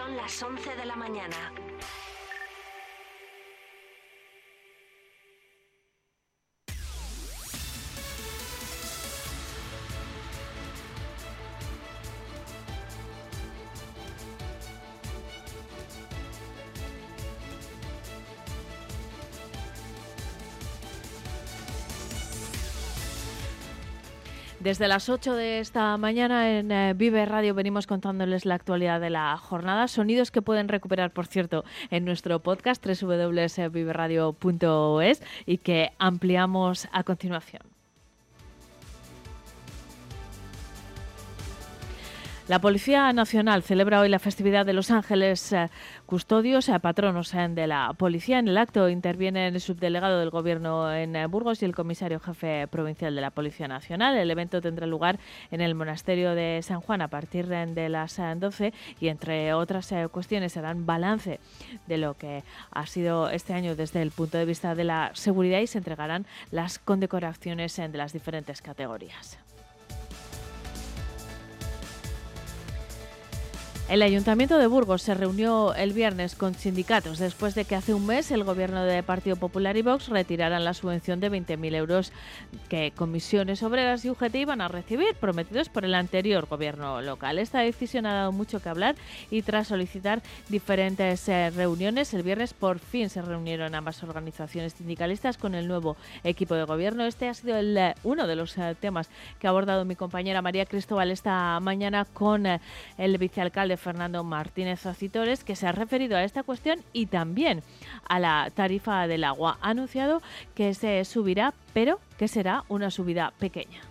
Son las 11 de la mañana. Desde las 8 de esta mañana en eh, Vive Radio venimos contándoles la actualidad de la jornada, sonidos que pueden recuperar, por cierto, en nuestro podcast www.viveradio.es y que ampliamos a continuación. La Policía Nacional celebra hoy la festividad de Los Ángeles eh, Custodios, eh, patronos eh, de la policía. En el acto interviene el subdelegado del Gobierno en Burgos y el comisario jefe provincial de la Policía Nacional. El evento tendrá lugar en el monasterio de San Juan a partir de las 12 y, entre otras cuestiones, serán balance de lo que ha sido este año desde el punto de vista de la seguridad y se entregarán las condecoraciones de las diferentes categorías. El Ayuntamiento de Burgos se reunió el viernes con sindicatos después de que hace un mes el gobierno del Partido Popular y Vox retiraran la subvención de 20.000 euros que comisiones obreras y UGT iban a recibir, prometidos por el anterior gobierno local. Esta decisión ha dado mucho que hablar y tras solicitar diferentes eh, reuniones, el viernes por fin se reunieron ambas organizaciones sindicalistas con el nuevo equipo de gobierno. Este ha sido el, eh, uno de los eh, temas que ha abordado mi compañera María Cristóbal esta mañana con el vicealcalde Fernando Martínez Ocitores, que se ha referido a esta cuestión y también a la tarifa del agua. Ha anunciado que se subirá, pero que será una subida pequeña.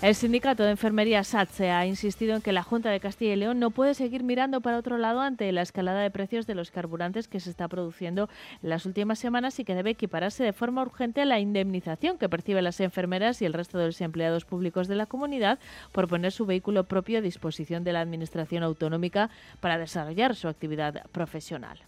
El sindicato de enfermería SATSE ha insistido en que la Junta de Castilla y León no puede seguir mirando para otro lado ante la escalada de precios de los carburantes que se está produciendo en las últimas semanas y que debe equipararse de forma urgente a la indemnización que perciben las enfermeras y el resto de los empleados públicos de la comunidad por poner su vehículo propio a disposición de la Administración autonómica para desarrollar su actividad profesional.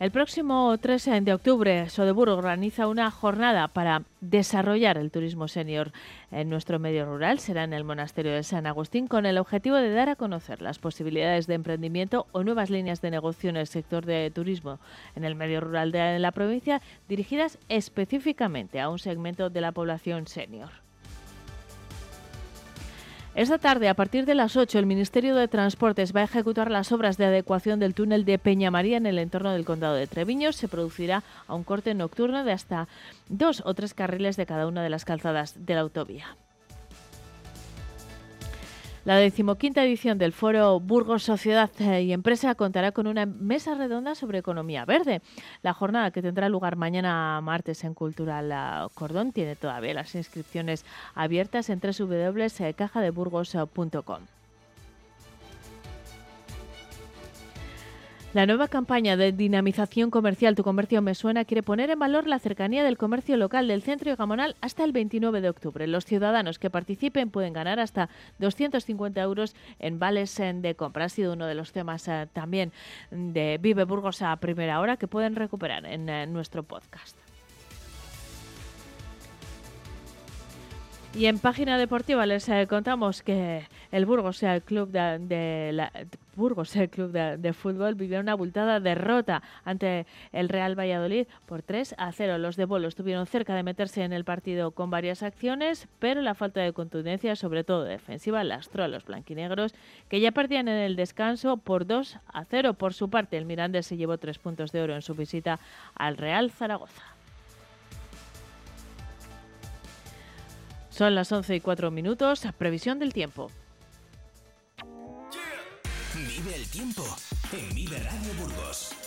El próximo 3 de octubre, Sodeburgo organiza una jornada para desarrollar el turismo senior en nuestro medio rural. Será en el monasterio de San Agustín con el objetivo de dar a conocer las posibilidades de emprendimiento o nuevas líneas de negocio en el sector de turismo en el medio rural de la provincia, dirigidas específicamente a un segmento de la población senior. Esta tarde, a partir de las 8, el Ministerio de Transportes va a ejecutar las obras de adecuación del túnel de Peña María en el entorno del condado de Treviño. Se producirá a un corte nocturno de hasta dos o tres carriles de cada una de las calzadas de la autovía. La decimoquinta edición del Foro Burgos Sociedad y Empresa contará con una mesa redonda sobre economía verde. La jornada que tendrá lugar mañana martes en Cultural Cordón tiene todavía las inscripciones abiertas en www.cajadeburgos.com. La nueva campaña de dinamización comercial Tu Comercio Me Suena quiere poner en valor la cercanía del comercio local del centro y Gamonal hasta el 29 de octubre. Los ciudadanos que participen pueden ganar hasta 250 euros en vales de compra. Ha sido uno de los temas eh, también de Vive Burgos a primera hora que pueden recuperar en eh, nuestro podcast. Y en página deportiva les eh, contamos que el Burgos, el club de, Burgos, el club de, fútbol, vivió una abultada derrota ante el Real Valladolid por 3 a 0. Los de Bolo estuvieron cerca de meterse en el partido con varias acciones, pero la falta de contundencia, sobre todo defensiva, lastró a los blanquinegros, que ya perdían en el descanso por 2 a 0. Por su parte, el Miranda se llevó tres puntos de oro en su visita al Real Zaragoza. Son las 11 y 4 minutos. Previsión del tiempo. Vive el tiempo en Vive Radio Burgos.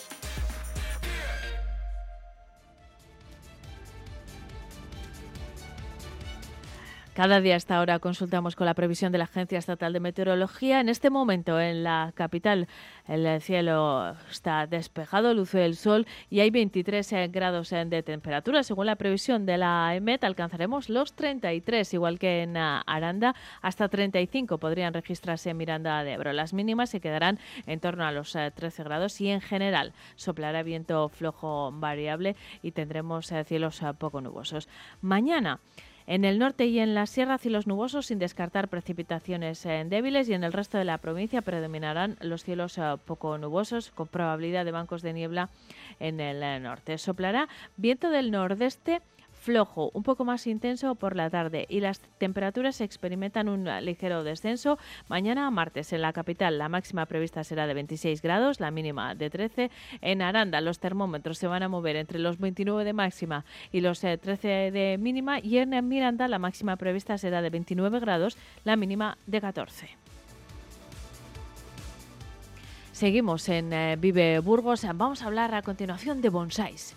Cada día a esta hora consultamos con la previsión de la Agencia Estatal de Meteorología. En este momento en la capital el cielo está despejado, luce el sol y hay 23 eh, grados eh, de temperatura. Según la previsión de la EMET alcanzaremos los 33, igual que en ah, Aranda, hasta 35 podrían registrarse en Miranda de Ebro. Las mínimas se quedarán en torno a los 13 eh, grados y en general soplará viento flojo variable y tendremos cielos poco nubosos. Mañana En el norte y en la sierra cielos nubosos sin descartar precipitaciones eh, débiles y en el resto de la provincia predominarán los cielos eh, poco nubosos con probabilidad de bancos de niebla en el eh, norte. Soplará viento del nordeste flojo, un poco más intenso por la tarde y las temperaturas experimentan un ligero descenso. Mañana martes en la capital la máxima prevista será de 26 grados, la mínima de 13. En Aranda los termómetros se van a mover entre los 29 de máxima y los 13 eh, de mínima y en Miranda la máxima prevista será de 29 grados, la mínima de 14. Seguimos en eh, Vive Burgos. Vamos a hablar a continuación de bonsáis.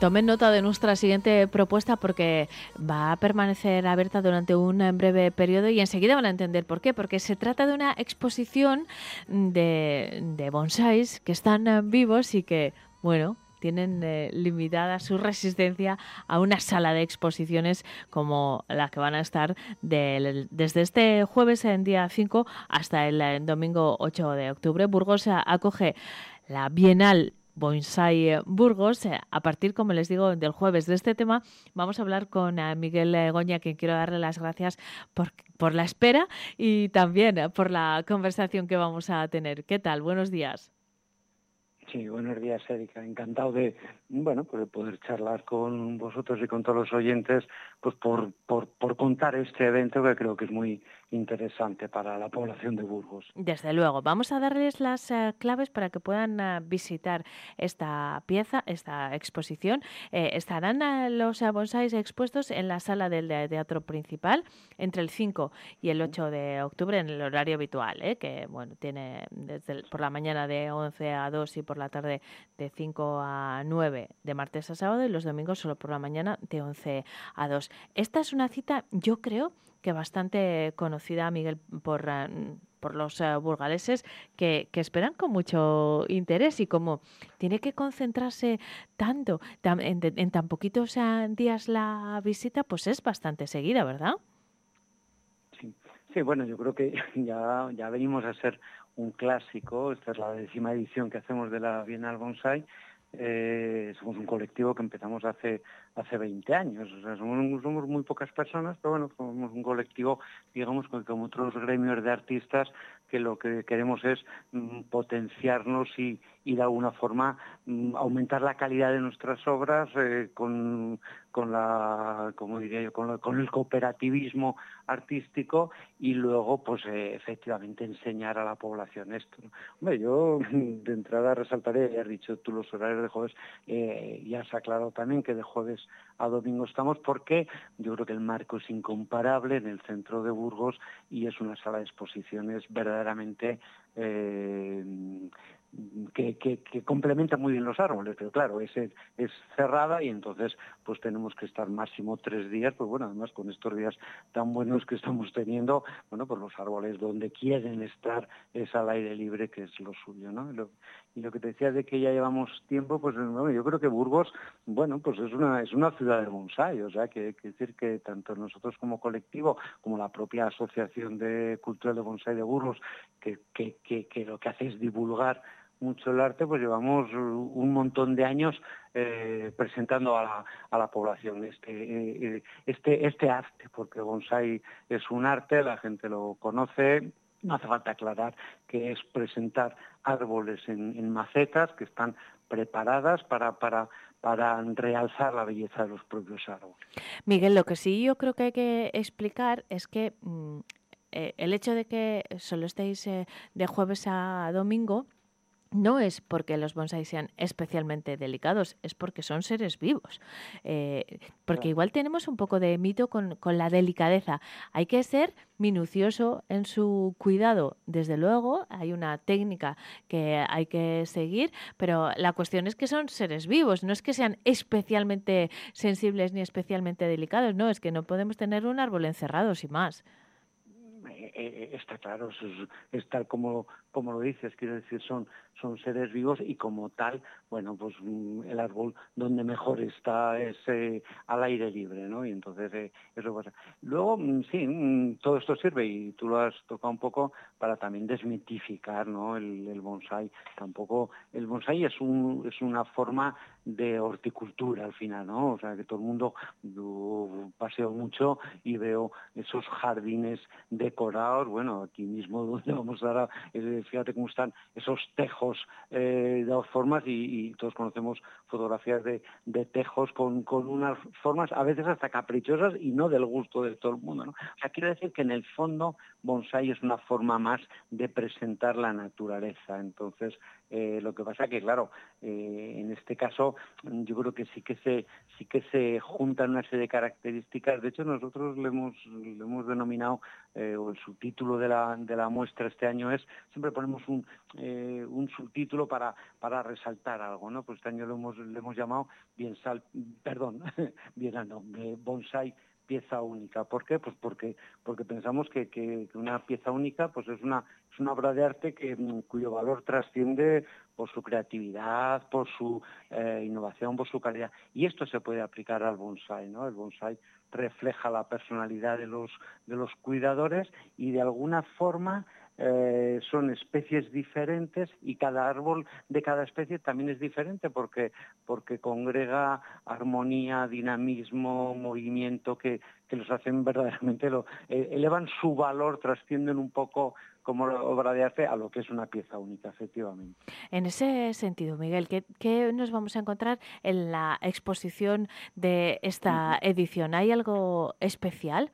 Tomen nota de nuestra siguiente propuesta porque va a permanecer abierta durante un breve periodo y enseguida van a entender por qué. Porque se trata de una exposición de, de bonsáis que están vivos y que, bueno, tienen eh, limitada su resistencia a una sala de exposiciones como la que van a estar desde este jueves en día 5 hasta el, el domingo 8 de octubre. Burgos acoge la Bienal Bonsai Burgos. Eh, a partir, como les digo, del jueves de este tema, vamos a hablar con eh, Miguel Goña, quien quiero darle las gracias por, por la espera y también eh, por la conversación que vamos a tener. ¿Qué tal? Buenos días. Sí, buenos días, Erika. Encantado de, bueno, pues poder charlar con vosotros y con todos los oyentes, pues por, por, por contar este evento que creo que es muy interesante para la población de Burgos. Desde luego, vamos a darles las eh, claves para que puedan eh, visitar esta pieza, esta exposición. Eh, estarán los bonsáis expuestos en la sala del teatro principal entre el 5 y el 8 de octubre en el horario habitual, que bueno, tiene desde por la mañana de 11 a 2 y por la tarde de 5 a 9 de martes a sábado y los domingos solo por la mañana de 11 a 2. Esta es una cita, yo creo, que bastante conocida, Miguel, por, eh, por los uh, burgaleses, que, esperan con mucho interés y como tiene que concentrarse tanto en, tan poquitos uh, días la visita, pues es bastante seguida, ¿verdad? Sí. sí, bueno, yo creo que ya, ya venimos a ser un clásico, esta es la décima edición que hacemos de la Bienal Bonsai, eh, somos un colectivo que empezamos hace hace 20 años. Somos, muy pocas personas, pero bueno, somos un colectivo, digamos, como otros gremios de artistas, que lo que queremos es mm, potenciarnos y, y, de alguna forma mm, aumentar la calidad de nuestras obras eh, con, con la, como diría yo, con, el cooperativismo artístico y luego, pues eh, efectivamente enseñar a la población esto. Hombre, yo de entrada resaltaré, ya has dicho tú los horarios de jueves, eh, ya se aclarado también que de jueves a domingo estamos porque yo creo que el marco es incomparable en el centro de Burgos y es una sala de exposiciones verdaderamente eh, que, complementa muy bien los árboles, pero claro, es, es cerrada y entonces pues tenemos que estar máximo tres días, pues bueno, además con estos días tan buenos que estamos teniendo, bueno, pues los árboles donde quieren estar es al aire libre, que es lo suyo, ¿no? Y lo, que te decía de que ya llevamos tiempo, pues bueno, yo creo que Burgos, bueno, pues es una, es una ciudad de bonsai, o sea, que, que decir que tanto nosotros como colectivo, como la propia Asociación de Cultura de Bonsai de Burgos, que, que lo que hace es divulgar mucho el arte, pues llevamos un montón de años eh, presentando a la, a la población este, eh, este, este arte, porque bonsai es un arte, la gente lo conoce, No hace falta aclarar que es presentar árboles en, macetas que están preparadas para, para, para realzar la belleza de los propios árboles. Miguel, lo que sí yo creo que hay que explicar es que mm, eh, el hecho de que solo estéis eh, de jueves a domingo no es porque los bonsáis sean especialmente delicados, es porque son seres vivos. Eh, porque igual tenemos un poco de mito con, la delicadeza. Hay que ser minucioso en su cuidado. Desde luego, hay una técnica que hay que seguir, pero la cuestión es que son seres vivos, no es que sean especialmente sensibles ni especialmente delicados, no, es que no podemos tener un árbol encerrado sin más. Eh, eh, está claro, es, tal como, como lo dices, quiero decir, son, son seres vivos y como tal, bueno, pues mm, el árbol donde mejor está es eh, al aire libre, ¿no? Y entonces eso pasa. Luego, mm, sí, mm, todo esto sirve, y tú lo has tocado un poco, para también desmitificar, ¿no? El, el bonsai. Tampoco, el bonsai es, un, es una forma de horticultura al final, ¿no? O sea, que todo el mundo, mucho y veo esos jardines decorados, bueno, aquí mismo donde vamos a dar, eh, fíjate cómo están esos tejos eh, de dos formas y, todos conocemos fotografías de, tejos con, unas formas a veces hasta caprichosas y no del gusto de todo el mundo, ¿no? O sea, quiero decir que en el fondo bonsai es una forma más de presentar la naturaleza, entonces eh, lo que pasa que, claro, en este caso yo creo que sí que se sí que se juntan una serie de características. De hecho, nosotros le hemos, le hemos denominado, eh, o el subtítulo de la, de la muestra este año es, siempre ponemos un, un subtítulo para, para resaltar algo, ¿no? Pues este año lo hemos, le hemos llamado bien sal, perdón, bien no, bonsai pieza única. ¿Por qué? Pues porque, porque pensamos que, que, una pieza única pues es una, es una obra de arte que, mm, cuyo valor trasciende por su creatividad, por su eh, innovación, por su calidad. Y esto se puede aplicar al bonsai, ¿no? El bonsai refleja la personalidad de los, de los cuidadores y de alguna forma eh, son especies diferentes y cada árbol de cada especie también es diferente porque, porque congrega armonía, dinamismo, movimiento que, que los hacen verdaderamente, lo, eh, elevan su valor, trascienden un poco como obra de arte a lo que es una pieza única, efectivamente. En ese sentido, Miguel, ¿qué, ¿qué, nos vamos a encontrar en la exposición de esta edición? ¿Hay algo especial?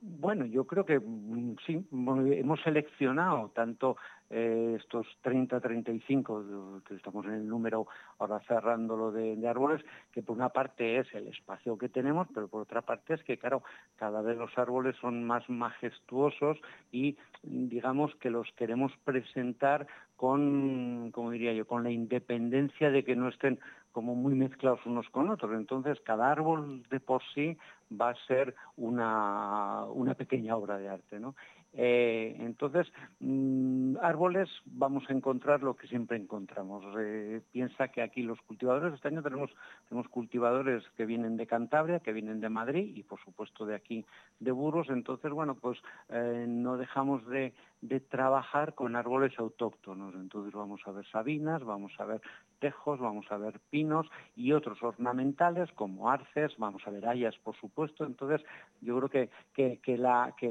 Bueno, yo creo que mm, sí, hemos seleccionado tanto eh, estos 30, 35, que estamos en el número ahora cerrándolo de, de árboles, que por una parte es el espacio que tenemos, pero por otra parte es que, claro, cada vez los árboles son más majestuosos y digamos que los queremos presentar con, como diría yo, con la independencia de que no estén como muy mezclados unos con otros. Entonces, cada árbol de por sí va a ser una, una pequeña obra de arte, ¿no? Eh, entonces, mm, árboles vamos a encontrar lo que siempre encontramos. Eh, piensa que aquí los cultivadores, este año tenemos, tenemos cultivadores que vienen de Cantabria, que vienen de Madrid y por supuesto de aquí de Burgos. Entonces, bueno, pues eh, no dejamos de, de trabajar con árboles autóctonos. Entonces vamos a ver sabinas, vamos a ver tejos, vamos a ver pinos y otros ornamentales como arces, vamos a ver hayas, por supuesto. Entonces yo creo que, que, que la, que,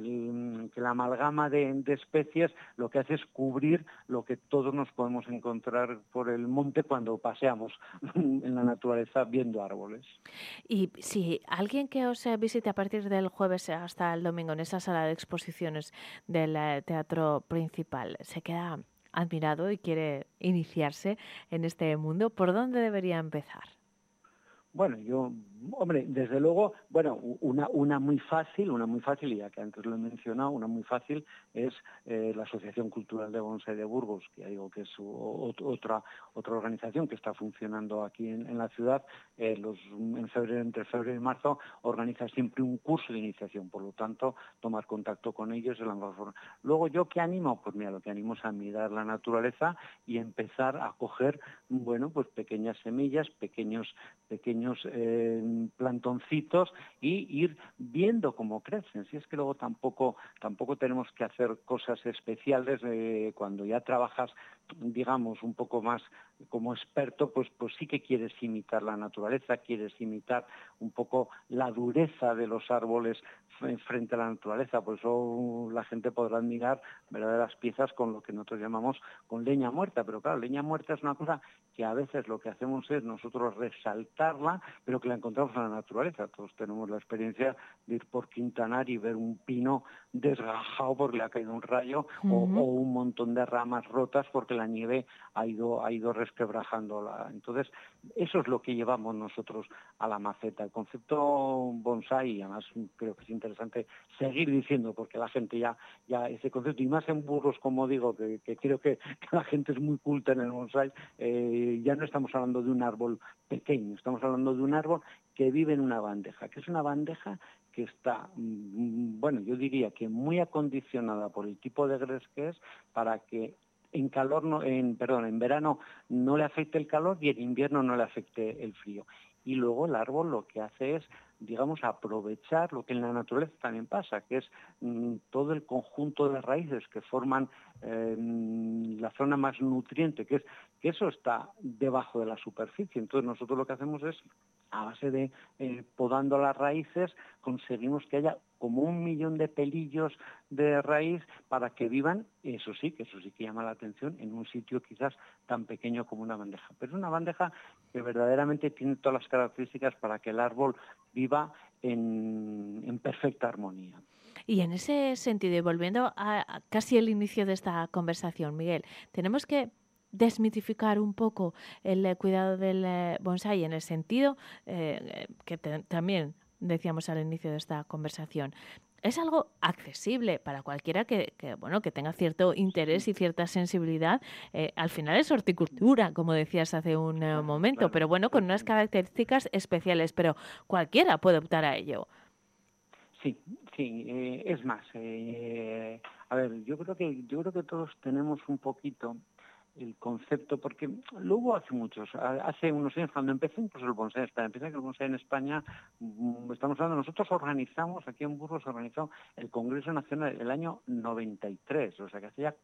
la amalgama de, especies lo que hace es cubrir lo que todos nos podemos encontrar por el monte cuando paseamos en la naturaleza viendo árboles. Y si alguien que os visite a partir del jueves hasta el domingo en esa sala de exposiciones del eh, Teatro principal se queda admirado y quiere iniciarse en este mundo, ¿por dónde debería empezar? Bueno, yo Hombre, desde luego, bueno, una, una muy fácil, una muy fácil, ya que antes lo he mencionado, una muy fácil es eh, la Asociación Cultural de Bonsai de Burgos, que digo que es otra, otra organización que está funcionando aquí en, la ciudad. Eh, los, en febrero, entre febrero y marzo organiza siempre un curso de iniciación, por lo tanto, tomar contacto con ellos es la mejor forma. Luego, ¿yo qué animo? Pues mira, lo que animo es a mirar la naturaleza y empezar a coger, bueno, pues pequeñas semillas, pequeños, pequeños eh, plantoncitos y ir viendo cómo crecen. Si es que luego tampoco, tampoco tenemos que hacer cosas especiales cuando ya trabajas, digamos, un poco más como experto, pues, pues sí que quieres imitar la naturaleza, quieres imitar un poco la dureza de los árboles frente a la naturaleza. Por eso la gente podrá admirar verdaderas piezas con lo que nosotros llamamos con leña muerta. Pero claro, leña muerta es una cosa que a veces lo que hacemos es nosotros resaltarla, pero que la encontramos en la naturaleza. Todos tenemos la experiencia de ir por Quintanar y ver un pino desgajado porque le ha caído un rayo o, un montón de ramas rotas porque la nieve ha ido, ha ido resquebrajándola. Entonces, eso es lo que llevamos nosotros a la maceta. El concepto bonsai, además creo que es interesante seguir diciendo, porque la gente ya, ya ese concepto, y más en burros, como digo, que, creo que, la gente es muy culta en el bonsai, eh, ya no estamos hablando de un árbol pequeño, estamos hablando de un árbol que vive en una bandeja, que es una bandeja que está, mm, bueno, yo diría que muy acondicionada por el tipo de gres que es para que en calor no, perdón, en verano no le afecte el calor y en invierno no le afecte el frío. Y luego el árbol lo que hace es, digamos, aprovechar lo que en la naturaleza también pasa, que es mm, todo el conjunto de raíces que forman eh, la zona más nutriente, que es que eso está debajo de la superficie. Entonces nosotros lo que hacemos es a base de eh, podando las raíces, conseguimos que haya como un millón de pelillos de raíz para que vivan, eso sí, que eso sí que llama la atención, en un sitio quizás tan pequeño como una bandeja. Pero es una bandeja que verdaderamente tiene todas las características para que el árbol viva en, perfecta armonía. Y en ese sentido, y volviendo a casi el inicio de esta conversación, Miguel, tenemos que desmitificar un poco el eh, cuidado del eh, bonsai en el sentido eh, que también decíamos al inicio de esta conversación. Es algo accesible para cualquiera que, bueno, que tenga cierto interés y cierta sensibilidad. al final es horticultura, como decías hace un momento, pero bueno, con unas características especiales. Pero cualquiera puede optar a ello. Sí, sí, es más. a ver, yo creo que yo creo que todos tenemos un poquito el concepto, porque lo hubo hace muchos, hace unos años cuando empecé incluso el bonsai empecé el bonsai en España, mm, estamos hablando, nosotros organizamos, aquí en Burgos organizamos el Congreso Nacional el año 93, o sea que hacía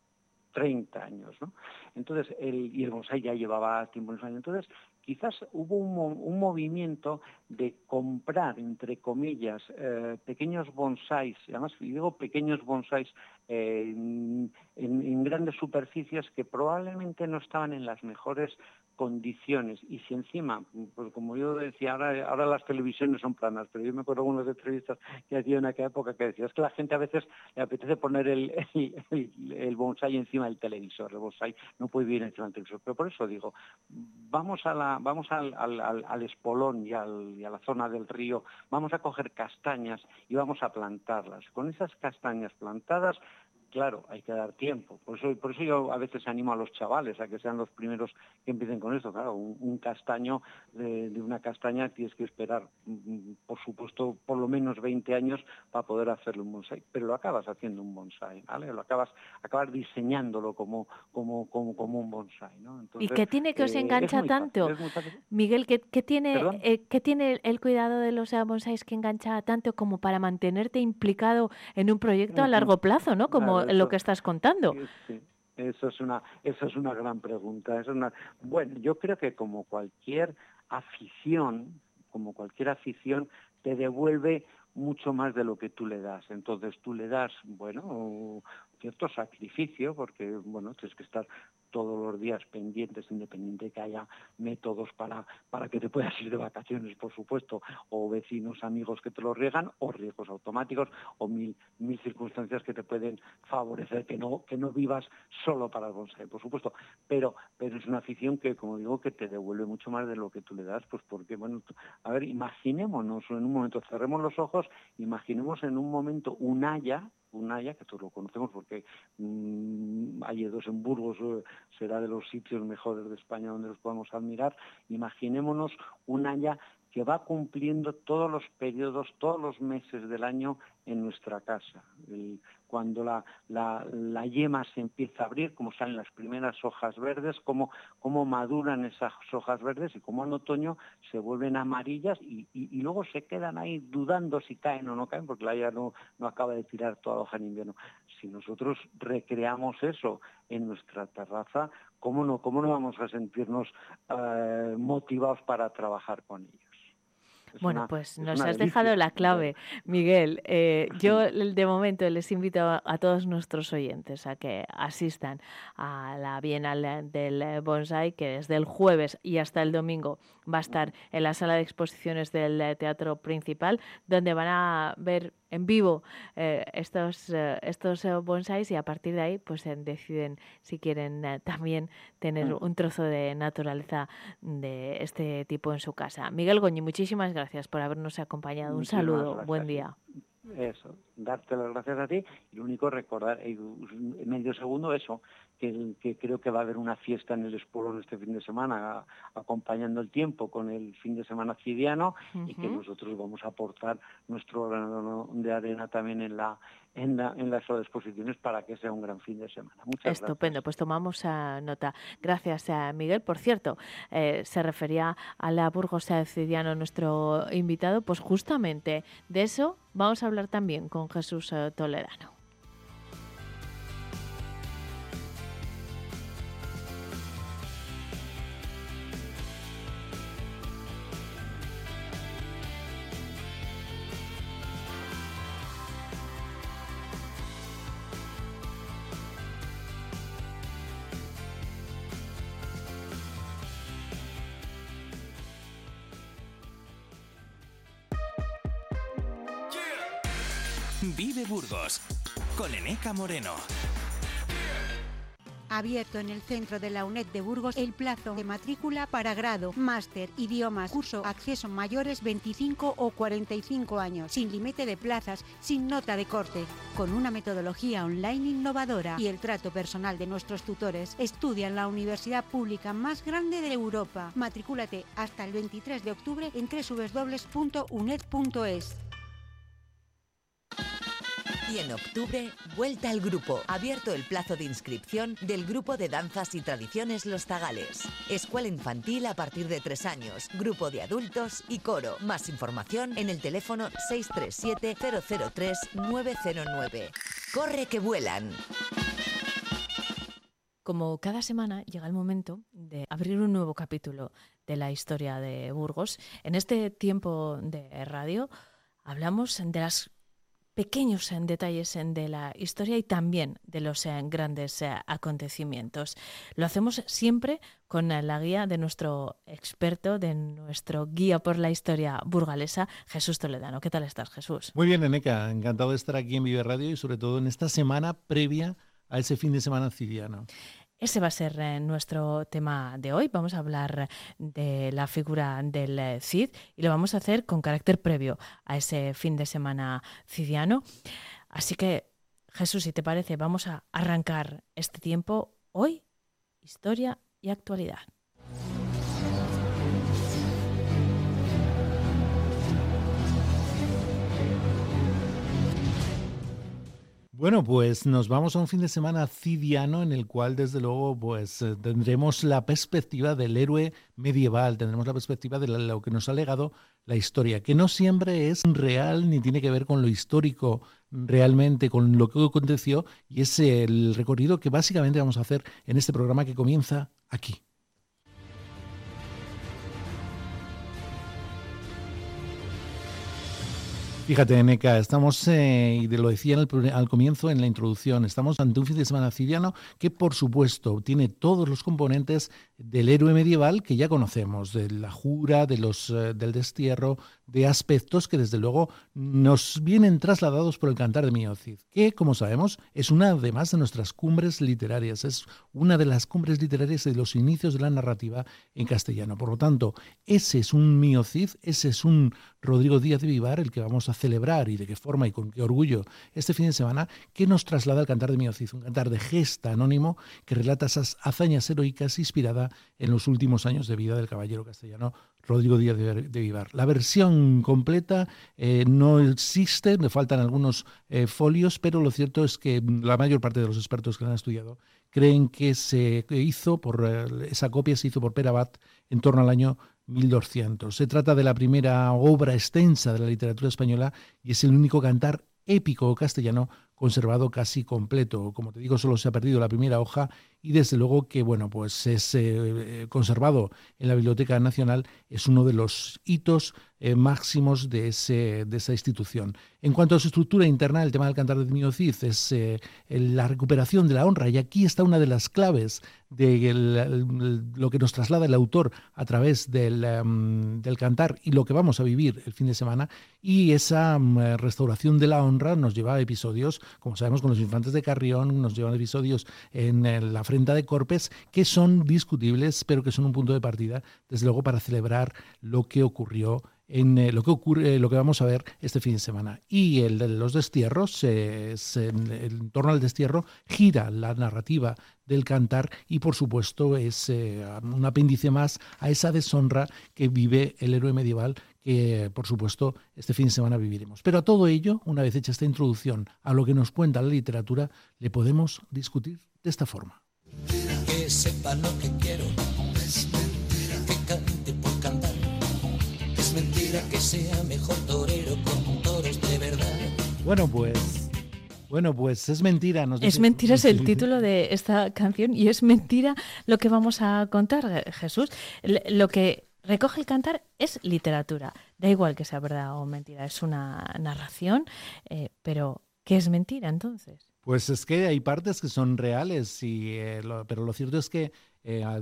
30 años, ¿no? Entonces, el, y el bonsai ya llevaba tiempo en España. Entonces, quizás hubo un, movimiento de comprar, entre comillas, eh, pequeños bonsáis, además digo pequeños bonsáis eh, en, grandes superficies que probablemente no estaban en las mejores condiciones. Y si encima, pues como yo decía, ahora, ahora las televisiones son planas, pero yo me acuerdo de entrevistas que hacía en aquella época que decía, es que la gente a veces le apetece poner el, el, bonsai encima del televisor, el bonsai no puede vivir encima del televisor. Pero por eso digo, vamos a la vamos al, espolón y, y, a la zona del río, vamos a coger castañas y vamos a plantarlas. Con esas castañas plantadas claro, hay que dar tiempo. Por eso, por eso yo a veces animo a los chavales a que sean los primeros que empiecen con esto. Claro, un, castaño de, una castaña tienes que esperar, mm, por supuesto, por lo menos 20 años para poder hacerle un bonsai. Pero lo acabas haciendo un bonsai, ¿vale? Lo acabas, acabas diseñándolo como, como, como, como un bonsai, ¿no? ¿Y qué tiene que os eh, engancha tanto? Miguel, ¿qué, tiene, eh, ¿qué tiene el cuidado de los bonsais que engancha tanto como para mantenerte implicado en un proyecto a largo plazo, ¿no? Como lo que estás contando. eso es una, eso es una gran pregunta. Es una, bueno, yo creo que como cualquier afición, como cualquier afición, te devuelve mucho más de lo que tú le das. Entonces tú le das, bueno, cierto sacrificio, porque, bueno, tienes que estar todos los días pendientes, independiente de que haya métodos para, para que te puedas ir de vacaciones, por supuesto, o vecinos, amigos que te lo riegan, o riesgos automáticos, o mil, mil circunstancias que te pueden favorecer que no, que no vivas solo para el bonsai, por supuesto. Pero, pero es una afición que, como digo, que te devuelve mucho más de lo que tú le das, pues porque, bueno, a ver, imaginémonos en un momento, cerremos los ojos, imaginemos en un momento un haya, un haya, que todos lo conocemos porque mmm, hay dos en Burgos, eh, será de los sitios mejores de España donde los podemos admirar. Imaginémonos un haya que va cumpliendo todos los periodos, todos los meses del año en nuestra casa. cuando la, la, yema se empieza a abrir, como salen las primeras hojas verdes, cómo, cómo maduran esas hojas verdes y cómo en otoño se vuelven amarillas y, luego se quedan ahí dudando si caen o no caen, porque la ya no, no acaba de tirar toda hoja en invierno. Si nosotros recreamos eso en nuestra terraza, ¿cómo no, cómo no vamos a sentirnos eh, motivados para trabajar con bueno, pues nos has dejado la clave, Miguel. Eh, yo de momento les invito a, todos nuestros oyentes a que asistan a la Bienal del Bonsai, que desde el jueves y hasta el domingo va a estar en la sala de exposiciones del Teatro Principal, donde van a ver en vivo eh, estos, eh, estos eh, bonsais y a partir de ahí pues deciden si quieren también tener mm. un trozo de naturaleza de este tipo en su casa. Miguel Goñi, muchísimas gracias por habernos acompañado. Un saludo, buen día. Eso, darte las gracias a ti y lo único recordar, en medio segundo, eso, que, creo que va a haber una fiesta en el Espolón este fin de semana, acompañando el tiempo con el fin de semana cidiano y que nosotros vamos a aportar nuestro grano de arena también en la en, la, en las exposiciones para que sea un gran fin de semana. Muchas Estupendo, pues tomamos nota. Gracias, a Miguel. Por cierto, eh, se refería a la Burgos Cidiano, nuestro invitado, pues justamente de eso vamos a hablar también con Jesús eh, Toledano. Moreno. Abierto en el centro de la UNED de Burgos el plazo de matrícula para grado, máster, idiomas, curso, acceso mayores 25 o 45 años, sin límite de plazas, sin nota de corte, con una metodología online innovadora y el trato personal de nuestros tutores. Estudia en la universidad pública más grande de Europa. Matrículate hasta el 23 de octubre en www.uned.es. Y en octubre, vuelta al grupo. Abierto el plazo de inscripción del grupo de danzas y tradiciones Los Tagales. Escuela infantil a partir de tres años, grupo de adultos y coro. Más información en el teléfono 637-003-909. ¡Corre que vuelan! Como cada semana llega el momento de abrir un nuevo capítulo de la historia de Burgos. En este tiempo de radio hablamos de las pequeños en detalles de la historia y también de los eh, grandes eh, acontecimientos. Lo hacemos siempre con la guía de nuestro experto, de nuestro guía por la historia burgalesa, Jesús Toledano. ¿Qué tal estás, Jesús? Muy bien, Eneca. Encantado de estar aquí en Vive Radio y sobre todo en esta semana previa a ese fin de semana ciliano. Ese va a ser eh, nuestro tema de hoy. Vamos a hablar de la figura del eh, Cid y lo vamos a hacer con carácter previo a ese fin de semana cidiano. Así que, Jesús, si te parece, vamos a arrancar este tiempo hoy, historia y actualidad. Bueno, pues nos vamos a un fin de semana cidiano en el cual desde luego pues eh, tendremos la perspectiva del héroe medieval, tendremos la perspectiva de lo que nos ha legado la historia, que no siempre es real ni tiene que ver con lo histórico realmente, con lo que aconteció y es el recorrido que básicamente vamos a hacer en este programa que comienza aquí. Fíjate, Neca, estamos, eh, y lo decía al comienzo en la introducción, estamos ante un fin de semana cidiano que, por supuesto, tiene todos los componentes del héroe medieval que ya conocemos, de la jura, de los, eh, del destierro, de aspectos que desde luego nos vienen trasladados por el cantar de Miocid, que como sabemos es una además de nuestras cumbres literarias, es una de las cumbres literarias de los inicios de la narrativa en castellano. Por lo tanto, ese es un Miocid, ese es un Rodrigo Díaz de Vivar, el que vamos a celebrar y de qué forma y con qué orgullo este fin de semana, que nos traslada al cantar de Miocid, un cantar de gesta anónimo que relata esas hazañas heroicas inspirada en los últimos años de vida del caballero castellano Rodrigo Díaz de, Vivar. La versión completa eh, no existe, me faltan algunos eh, folios, pero lo cierto es que la mayor parte de los expertos que la han estudiado creen que se hizo por eh, esa copia se hizo por Perabat en torno al año 1200. Se trata de la primera obra extensa de la literatura española y es el único cantar épico castellano conservado casi completo. Como te digo, solo se ha perdido la primera hoja y desde luego que bueno, pues es eh, conservado en la Biblioteca Nacional, es uno de los hitos eh, máximos de, ese, de esa institución. En cuanto a su estructura interna, el tema del cantar de Niño Cid es eh, la recuperación de la honra y aquí está una de las claves de lo que nos traslada el autor a través del, em, del, cantar y lo que vamos a vivir el fin de semana y esa em, restauración de la honra nos lleva a episodios, como sabemos con los infantes de Carrión, nos llevan episodios en la de Corpes que son discutibles, pero que son un punto de partida, desde luego, para celebrar lo que ocurrió en eh, lo que ocurre, lo que vamos a ver este fin de semana. Y el de los destierros, en, torno al destierro, gira la narrativa del cantar y por supuesto es eh, un apéndice más a esa deshonra que vive el héroe medieval que por supuesto este fin de semana viviremos. Pero a todo ello, una vez hecha esta introducción a lo que nos cuenta la literatura, le podemos discutir de esta forma. Sepa lo que quiero, es mentira que cante por cantar, es mentira que sea mejor torero con toros de verdad. Bueno, pues bueno, pues es mentira. es mentira es el título de esta canción y es mentira lo que vamos a contar, Jesús. Lo que recoge el cantar es literatura. Da igual que sea verdad o mentira, es una narración, eh, pero ¿qué es mentira entonces? Pues es que hay partes que son reales, y, eh, pero lo cierto es que eh, a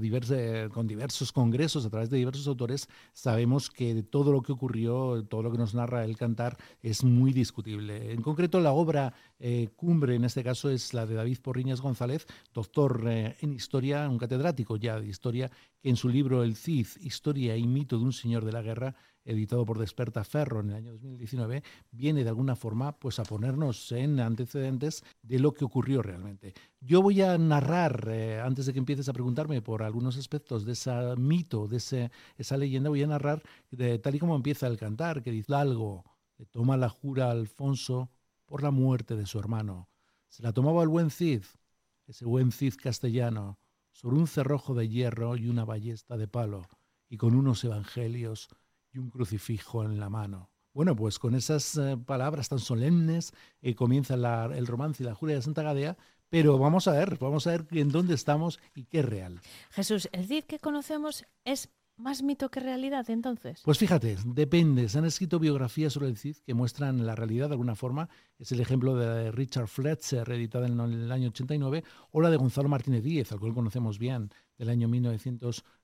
con diversos congresos, a través de diversos autores, sabemos que todo lo que ocurrió, todo lo que nos narra el cantar, es muy discutible. En concreto, la obra eh, cumbre, en este caso, es la de David Porriñas González, doctor en historia, un catedrático ya de historia, que en su libro El Cid, Historia y mito de un señor de la guerra, editado por Desperta Ferro en el año 2019, viene de alguna forma pues, a ponernos en antecedentes de lo que ocurrió realmente. Yo voy a narrar, eh, antes de que empieces a preguntarme por algunos aspectos de ese mito, de esa leyenda, voy a narrar tal y como empieza el cantar, que dice algo, le toma la jura Alfonso por la muerte de su hermano. Se la tomaba el buen Cid, ese buen Cid castellano, sobre un cerrojo de hierro y una ballesta de palo, y con unos evangelios y un crucifijo en la mano. Bueno, pues con esas eh, palabras tan solemnes eh, comienza el romance y la juria de Santa Gadea, pero vamos a ver, vamos a ver en dónde estamos y qué es real. Jesús, ¿el Cid que conocemos es más mito que realidad entonces? Pues fíjate, depende. Se han escrito biografías sobre el Cid que muestran la realidad de alguna forma. Es el ejemplo de Richard Fletcher, editada en el año 89, o la de Gonzalo Martínez Díez, al cual conocemos bien, del año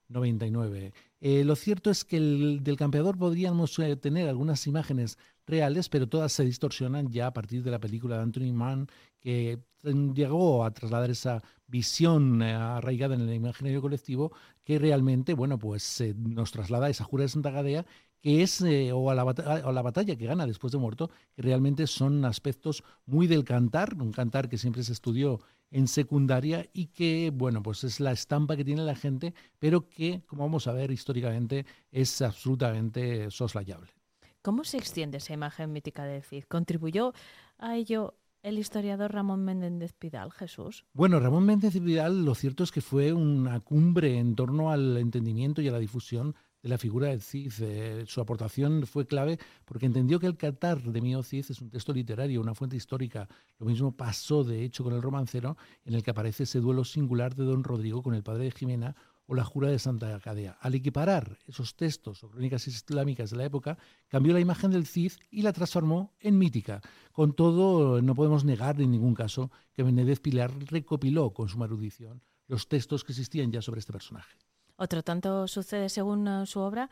1999. Eh, lo cierto es que el, del campeador podríamos eh, tener algunas imágenes reales, pero todas se distorsionan ya a partir de la película de Anthony Mann, que llegó a trasladar esa visión eh, arraigada en el imaginario colectivo, que realmente, bueno, pues nos traslada a esa jura de Santa Gadea, que es, o, a la o, a la batalla que gana después de muerto, que realmente son aspectos muy del cantar, un cantar que siempre se estudió en secundaria y que, bueno, pues es la estampa que tiene la gente, pero que, como vamos a ver históricamente, es absolutamente soslayable. ¿Cómo se extiende esa imagen mítica de Cid? ¿Contribuyó a ello el historiador Ramón Méndez Pidal, Jesús? Bueno, Ramón Méndez Pidal, lo cierto es que fue una cumbre en torno al entendimiento y a la difusión de la figura del Cid. Eh, su aportación fue clave porque entendió que el Catar de Mio Cid es un texto literario, una fuente histórica. Lo mismo pasó, de hecho, con el romancero, en el que aparece ese duelo singular de don Rodrigo con el padre de Jimena o la jura de Santa Cadea. Al equiparar esos textos o crónicas islámicas de la época, cambió la imagen del Cid y la transformó en mítica. Con todo, no podemos negar en ningún caso que Menéndez Pilar recopiló con su erudición los textos que existían ya sobre este personaje. Otro tanto sucede según eh, su obra,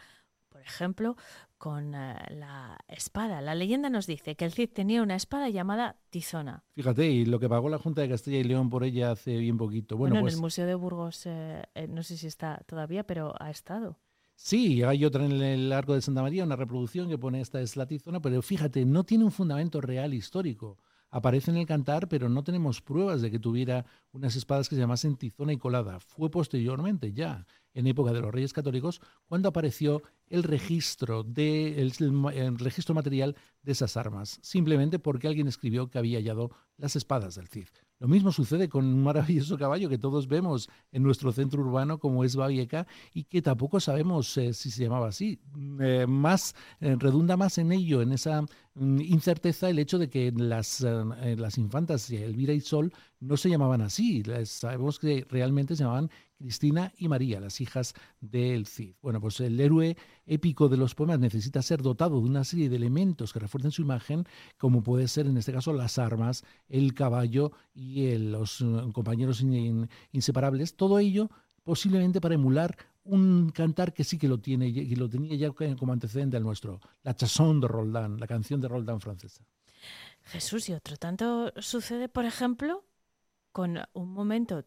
por ejemplo, con eh, la espada. La leyenda nos dice que el Cid tenía una espada llamada Tizona. Fíjate, y lo que pagó la Junta de Castilla y León por ella hace bien poquito. Bueno, en el pues Museo de Burgos, eh, no sé si está todavía, pero ha estado. Sí, hay otra en el Arco de Santa María, una reproducción que pone esta es la Tizona, pero fíjate, no tiene un fundamento real histórico aparece en el cantar, pero no tenemos pruebas de que tuviera unas espadas que se llamasen tizona y colada. Fue posteriormente ya en época de los Reyes Católicos, cuando apareció el registro, de, el registro material de esas armas, simplemente porque alguien escribió que había hallado las espadas del Cid. Lo mismo sucede con un maravilloso caballo que todos vemos en nuestro centro urbano como es Babieca y que tampoco sabemos eh, si se llamaba así. Eh, más eh, redunda más en ello, en esa mm, incerteza, el hecho de que las, las infantas Elvira y Sol no se llamaban así. sabemos que realmente se llamaban Cristina y María, las hijas del Cid. Bueno, pues el héroe épico de los poemas necesita ser dotado de una serie de elementos que refuercen su imagen, como puede ser en este caso las armas, el caballo y los uh, compañeros inseparables. Todo ello posiblemente para emular un cantar que sí que lo tiene y lo tenía ya como antecedente al nuestro, la chanson de Roldán, la canción de Roldán francesa. Jesús, y otro tanto sucede, por ejemplo, con un momento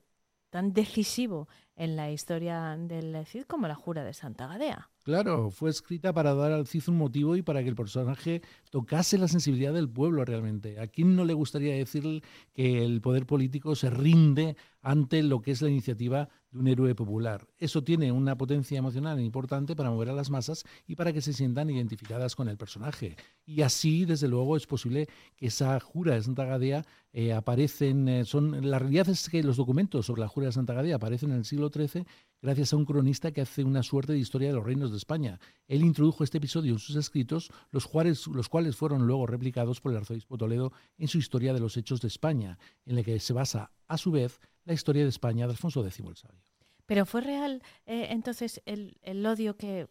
tan decisivo en la historia del Cid como la jura de Santa Gadea. Claro, fue escrita para dar al Cid un motivo y para que el personaje tocase la sensibilidad del pueblo realmente. ¿A quién no le gustaría decir que el poder político se rinde ante lo que es la iniciativa de un héroe popular? Eso tiene una potencia emocional importante para mover a las masas y para que se sientan identificadas con el personaje. Y así, desde luego, es posible que esa jura de Santa Gadea eh, aparecen, eh, son, la realidad es que los documentos sobre la jura de Santa Gadea aparecen en el siglo XIII gracias a un cronista que hace una suerte de historia de los reinos de España. Él introdujo este episodio en sus escritos, los cuales, los cuales fueron luego replicados por el arzobispo Toledo en su Historia de los Hechos de España, en la que se basa, a su vez, la historia de España de Alfonso X el Sabio. Pero fue real eh, entonces el, odio que,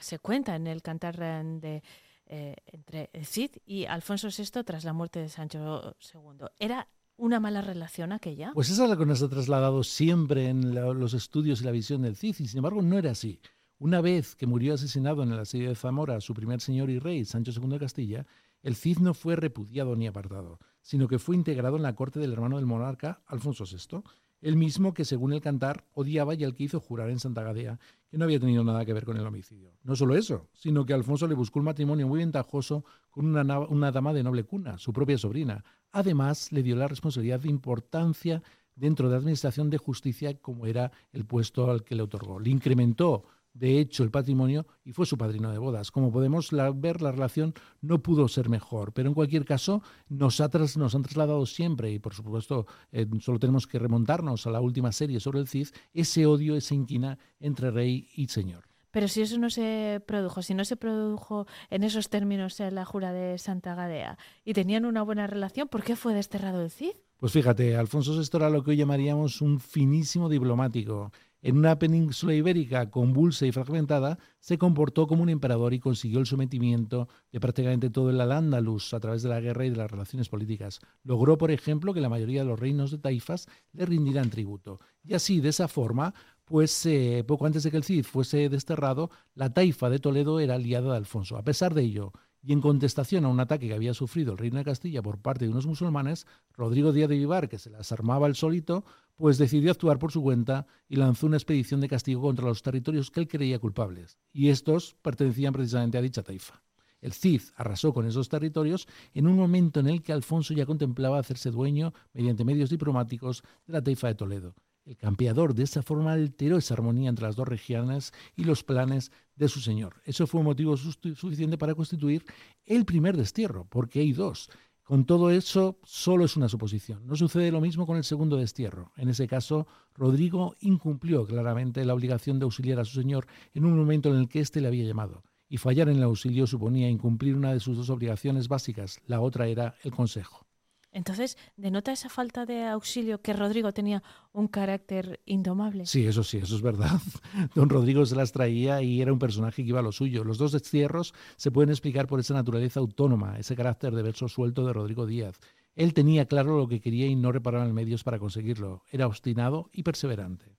se cuenta en el cantar de, eh, entre el Cid y Alfonso VI tras la muerte de Sancho II. ¿Era una mala relación aquella? Pues esa es la que nos ha trasladado siempre en los estudios y la visión del Cid, y sin embargo no era así. Una vez que murió asesinado en el asedio de Zamora su primer señor y rey, Sancho II de Castilla, el Cid no fue repudiado ni apartado, sino que fue integrado en la corte del hermano del monarca, Alfonso VI, el mismo que, según el cantar, odiaba y al que hizo jurar en Santa Gadea que no había tenido nada que ver con el homicidio. No solo eso, sino que Alfonso le buscó un matrimonio muy ventajoso con una, una dama de noble cuna, su propia sobrina, Además, le dio la responsabilidad de importancia dentro de la Administración de Justicia, como era el puesto al que le otorgó. Le incrementó, de hecho, el patrimonio y fue su padrino de bodas. Como podemos ver, la relación no pudo ser mejor, pero en cualquier caso nos, nos han trasladado siempre, y por supuesto eh, solo tenemos que remontarnos a la última serie sobre el CID, ese odio, esa inquina entre rey y señor. Pero si eso no se produjo, si no se produjo en esos términos en la jura de Santa Gadea y tenían una buena relación, ¿por qué fue desterrado el Cid? Pues fíjate, Alfonso VI era lo que hoy llamaríamos un finísimo diplomático. En una península ibérica convulsa y fragmentada, se comportó como un emperador y consiguió el sometimiento de prácticamente todo el Al-Ándalus a través de la guerra y de las relaciones políticas. Logró, por ejemplo, que la mayoría de los reinos de taifas le rindieran tributo. Y así, de esa forma, pues eh, poco antes de que el Cid fuese desterrado, la taifa de Toledo era aliada de Alfonso. A pesar de ello, y en contestación a un ataque que había sufrido el reino de Castilla por parte de unos musulmanes, Rodrigo Díaz de Vivar, que se las armaba el solito, pues decidió actuar por su cuenta y lanzó una expedición de castigo contra los territorios que él creía culpables. Y estos pertenecían precisamente a dicha taifa. El Cid arrasó con esos territorios en un momento en el que Alfonso ya contemplaba hacerse dueño, mediante medios diplomáticos, de la taifa de Toledo. El campeador de esa forma alteró esa armonía entre las dos regiones y los planes de su señor. Eso fue un motivo suficiente para constituir el primer destierro, porque hay dos. Con todo eso, solo es una suposición. No sucede lo mismo con el segundo destierro. En ese caso, Rodrigo incumplió claramente la obligación de auxiliar a su señor en un momento en el que éste le había llamado. Y fallar en el auxilio suponía incumplir una de sus dos obligaciones básicas. La otra era el consejo. Entonces, ¿denota esa falta de auxilio que Rodrigo tenía un carácter indomable? Sí, eso sí, eso es verdad. Don Rodrigo se las traía y era un personaje que iba a lo suyo. Los dos destierros se pueden explicar por esa naturaleza autónoma, ese carácter de verso suelto de Rodrigo Díaz. Él tenía claro lo que quería y no reparaba en medios para conseguirlo. Era obstinado y perseverante.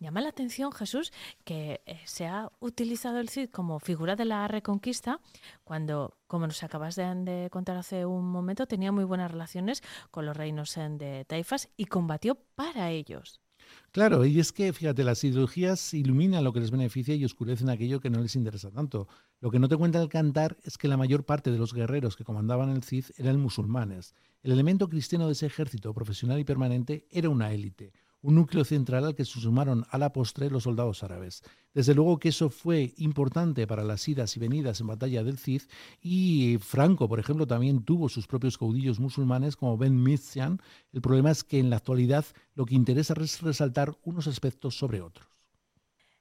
Llama la atención, Jesús, que eh, se ha utilizado el Cid como figura de la reconquista cuando, como nos acabas de, contar hace un momento, tenía muy buenas relaciones con los reinos de Taifas y combatió para ellos. Claro, y es que, fíjate, las ideologías iluminan lo que les beneficia y oscurecen aquello que no les interesa tanto. Lo que no te cuenta el cantar es que la mayor parte de los guerreros que comandaban el Cid eran musulmanes. El elemento cristiano de ese ejército profesional y permanente era una élite, un núcleo central al que se sumaron a la postre los soldados árabes. Desde luego que eso fue importante para las idas y venidas en batalla del Cid y Franco, por ejemplo, también tuvo sus propios caudillos musulmanes como Ben Mizzian. El problema es que en la actualidad lo que interesa es resaltar unos aspectos sobre otros.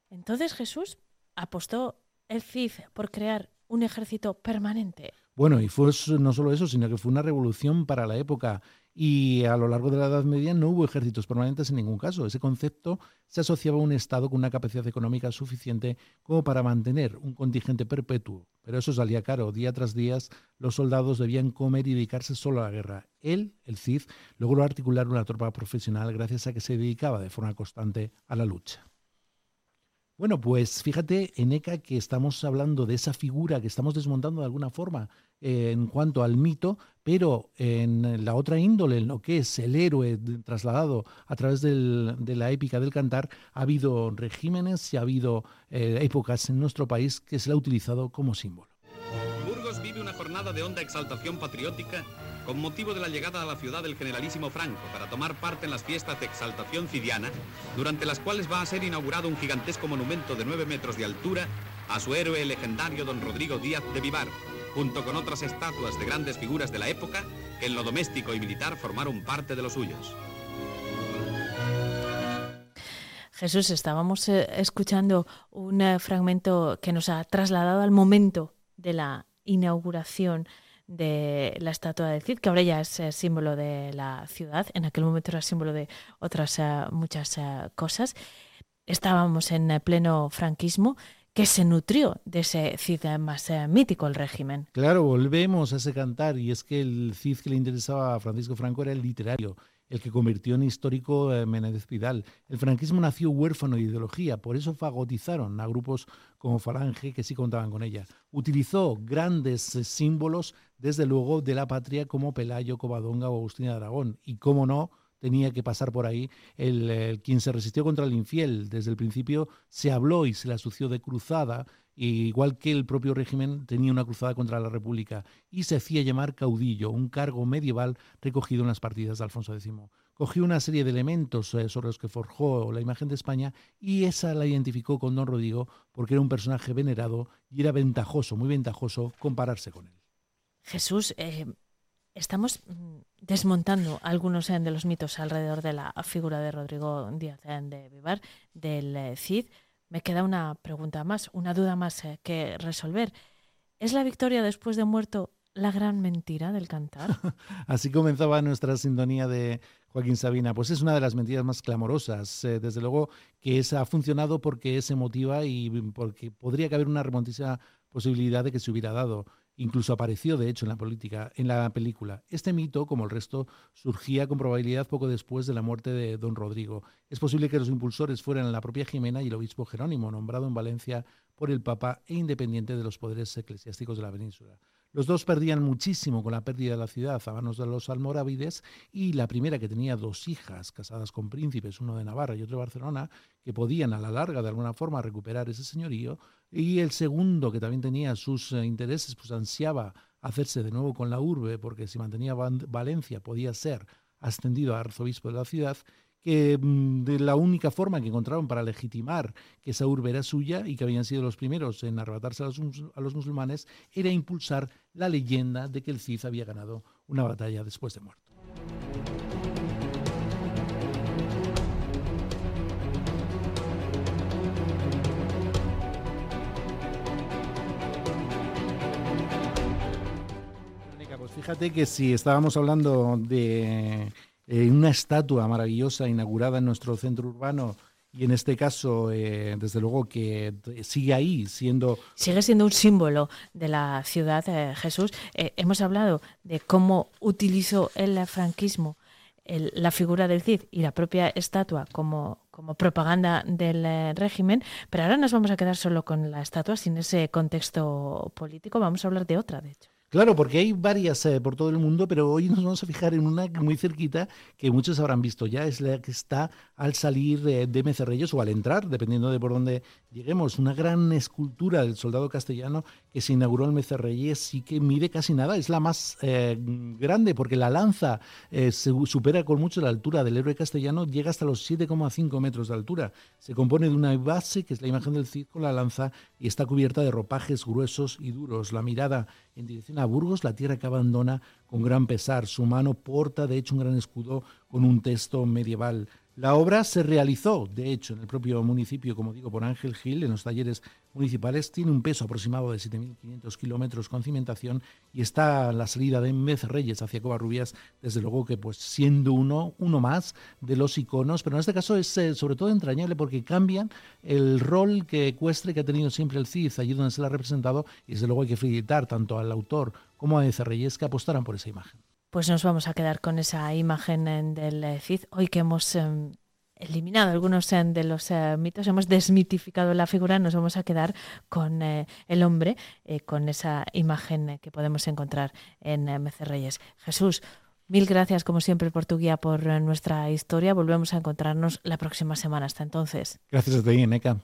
Entonces Jesús apostó el Cid por crear un ejército permanente. Bueno, y fue no solo eso, sino que fue una revolución para la época. Y a lo largo de la Edad Media no hubo ejércitos permanentes en ningún caso. Ese concepto se asociaba a un Estado con una capacidad económica suficiente como para mantener un contingente perpetuo. Pero eso salía caro. Día tras día los soldados debían comer y dedicarse solo a la guerra. Él, el Cid, logró articular una tropa profesional gracias a que se dedicaba de forma constante a la lucha. Bueno, pues fíjate, Eneca, que estamos hablando de esa figura que estamos desmontando de alguna forma eh, en cuanto al mito, pero en la otra índole, en lo que es el héroe trasladado a través de la épica del cantar, ha habido regímenes y ha habido eh, épocas en nuestro país que se le ha utilizado como símbolo. Burgos vive una jornada de honda exaltación patriótica con motivo de la llegada a la ciudad del generalísimo Franco para tomar parte en las fiestas de exaltación cidiana, durante las cuales va a ser inaugurado un gigantesco monumento de 9 metros de altura a su héroe legendario don Rodrigo Díaz de Vivar, junto con otras estatuas de grandes figuras de la época que en lo doméstico y militar formaron parte de los suyos. Jesús, estábamos eh, escuchando un eh, fragmento que nos ha trasladado al momento de la inauguración de la estatua del Cid, que ahora ya es eh, símbolo de la ciudad, en aquel momento era símbolo de otras muchas cosas. Estábamos en pleno franquismo que se nutrió de ese Cid más mítico, el régimen. Claro, volvemos a ese cantar, y es que el Cid que le interesaba a Francisco Franco era el literario el que convirtió en histórico eh, Menéndez Pidal. El franquismo nació huérfano de ideología, por eso fagotizaron a grupos como Falange que sí contaban con ella. Utilizó grandes eh, símbolos, desde luego, de la patria como Pelayo, Covadonga o Agustín de Aragón. Y cómo no, tenía que pasar por ahí el, quien se resistió contra el infiel. Desde el principio se habló y se le asoció de cruzada igual que el propio régimen tenía una cruzada contra la República y se hacía llamar caudillo, un cargo medieval recogido en las partidas de Alfonso X. Cogió una serie de elementos eh, sobre los que forjó la imagen de España y esa la identificó con don Rodrigo porque era un personaje venerado y era ventajoso, muy ventajoso compararse con él. Jesús, eh, estamos mm, desmontando algunos eh, de los mitos alrededor de la figura de Rodrigo Díaz de Vivar, del Cid. Me queda una pregunta más, una duda más eh, que resolver. ¿Es la victoria después de muerto la gran mentira del cantar? Así comenzaba nuestra sintonía de Joaquín Sabina. Pues es una de las mentiras más clamorosas. Eh, desde luego que esa ha funcionado porque es emotiva y porque podría caber una remontísima posibilidad de que se hubiera dado. Incluso apareció, de hecho, en la política, en la película. Este mito, como el resto, surgía con probabilidad poco después de la muerte de don Rodrigo. Es posible que los impulsores fueran la propia Jimena y el obispo Jerónimo, nombrado en Valencia por el Papa e independiente de los poderes eclesiásticos de la península. Los dos perdían muchísimo con la pérdida de la ciudad a manos de los almorávides y la primera que tenía dos hijas casadas con príncipes, uno de Navarra y otro de Barcelona, que podían a la larga de alguna forma recuperar ese señorío, y el segundo que también tenía sus eh, intereses, pues ansiaba hacerse de nuevo con la urbe, porque si mantenía Valencia podía ser ascendido a arzobispo de la ciudad, que mm, de la única forma que encontraron para legitimar que esa urbe era suya y que habían sido los primeros en arrebatarse a los, musulmanes era impulsar la leyenda de que el Cid había ganado una batalla después de muerto. Pues fíjate que si estábamos hablando de eh, una estatua maravillosa inaugurada en nuestro centro urbano y en este caso, eh, desde luego que sigue ahí siendo... Sigue siendo un símbolo de la ciudad, eh, Jesús. hemos hablado de cómo utilizó el franquismo la figura del Cid y la propia estatua como, como propaganda del régimen, pero ahora nos vamos a quedar solo con la estatua sin ese contexto político. Vamos a hablar de otra, de hecho. Claro, porque hay varias eh, por todo el mundo, pero hoy nos vamos a fijar en una muy cerquita que muchos habrán visto ya, es la que está al salir de, de Mecerreyes o al entrar, dependiendo de por dónde lleguemos. Una gran escultura del soldado castellano que se inauguró en Mecerreyes y que mide casi nada, es la más eh, grande porque la lanza eh, se supera con mucho la altura del héroe castellano, llega hasta los 7,5 metros de altura. Se compone de una base, que es la imagen del Cid con la lanza, y está cubierta de ropajes gruesos y duros. La mirada en dirección a Burgos, la tierra que abandona con gran pesar. Su mano porta, de hecho, un gran escudo con un texto medieval. La obra se realizó, de hecho, en el propio municipio, como digo, por Ángel Gil, en los talleres municipales. Tiene un peso aproximado de 7.500 kilómetros con cimentación y está la salida de Reyes hacia Covarrubias, desde luego que pues siendo uno, uno más de los iconos, pero en este caso es eh, sobre todo entrañable porque cambian el rol que ecuestre que ha tenido siempre el CID allí donde se la ha representado y desde luego hay que felicitar tanto al autor como a Reyes que apostaran por esa imagen. Pues nos vamos a quedar con esa imagen eh, del eh, Cid. Hoy que hemos em, eliminado algunos eh, de los mitos, hemos desmitificado la figura, nos vamos a quedar con el hombre, con esa imagen que podemos encontrar en Mecerreyes. Jesús, mil gracias como siempre por tu guía por nuestra historia. Volvemos a encontrarnos la próxima semana. Hasta entonces. Gracias a ti, Neca.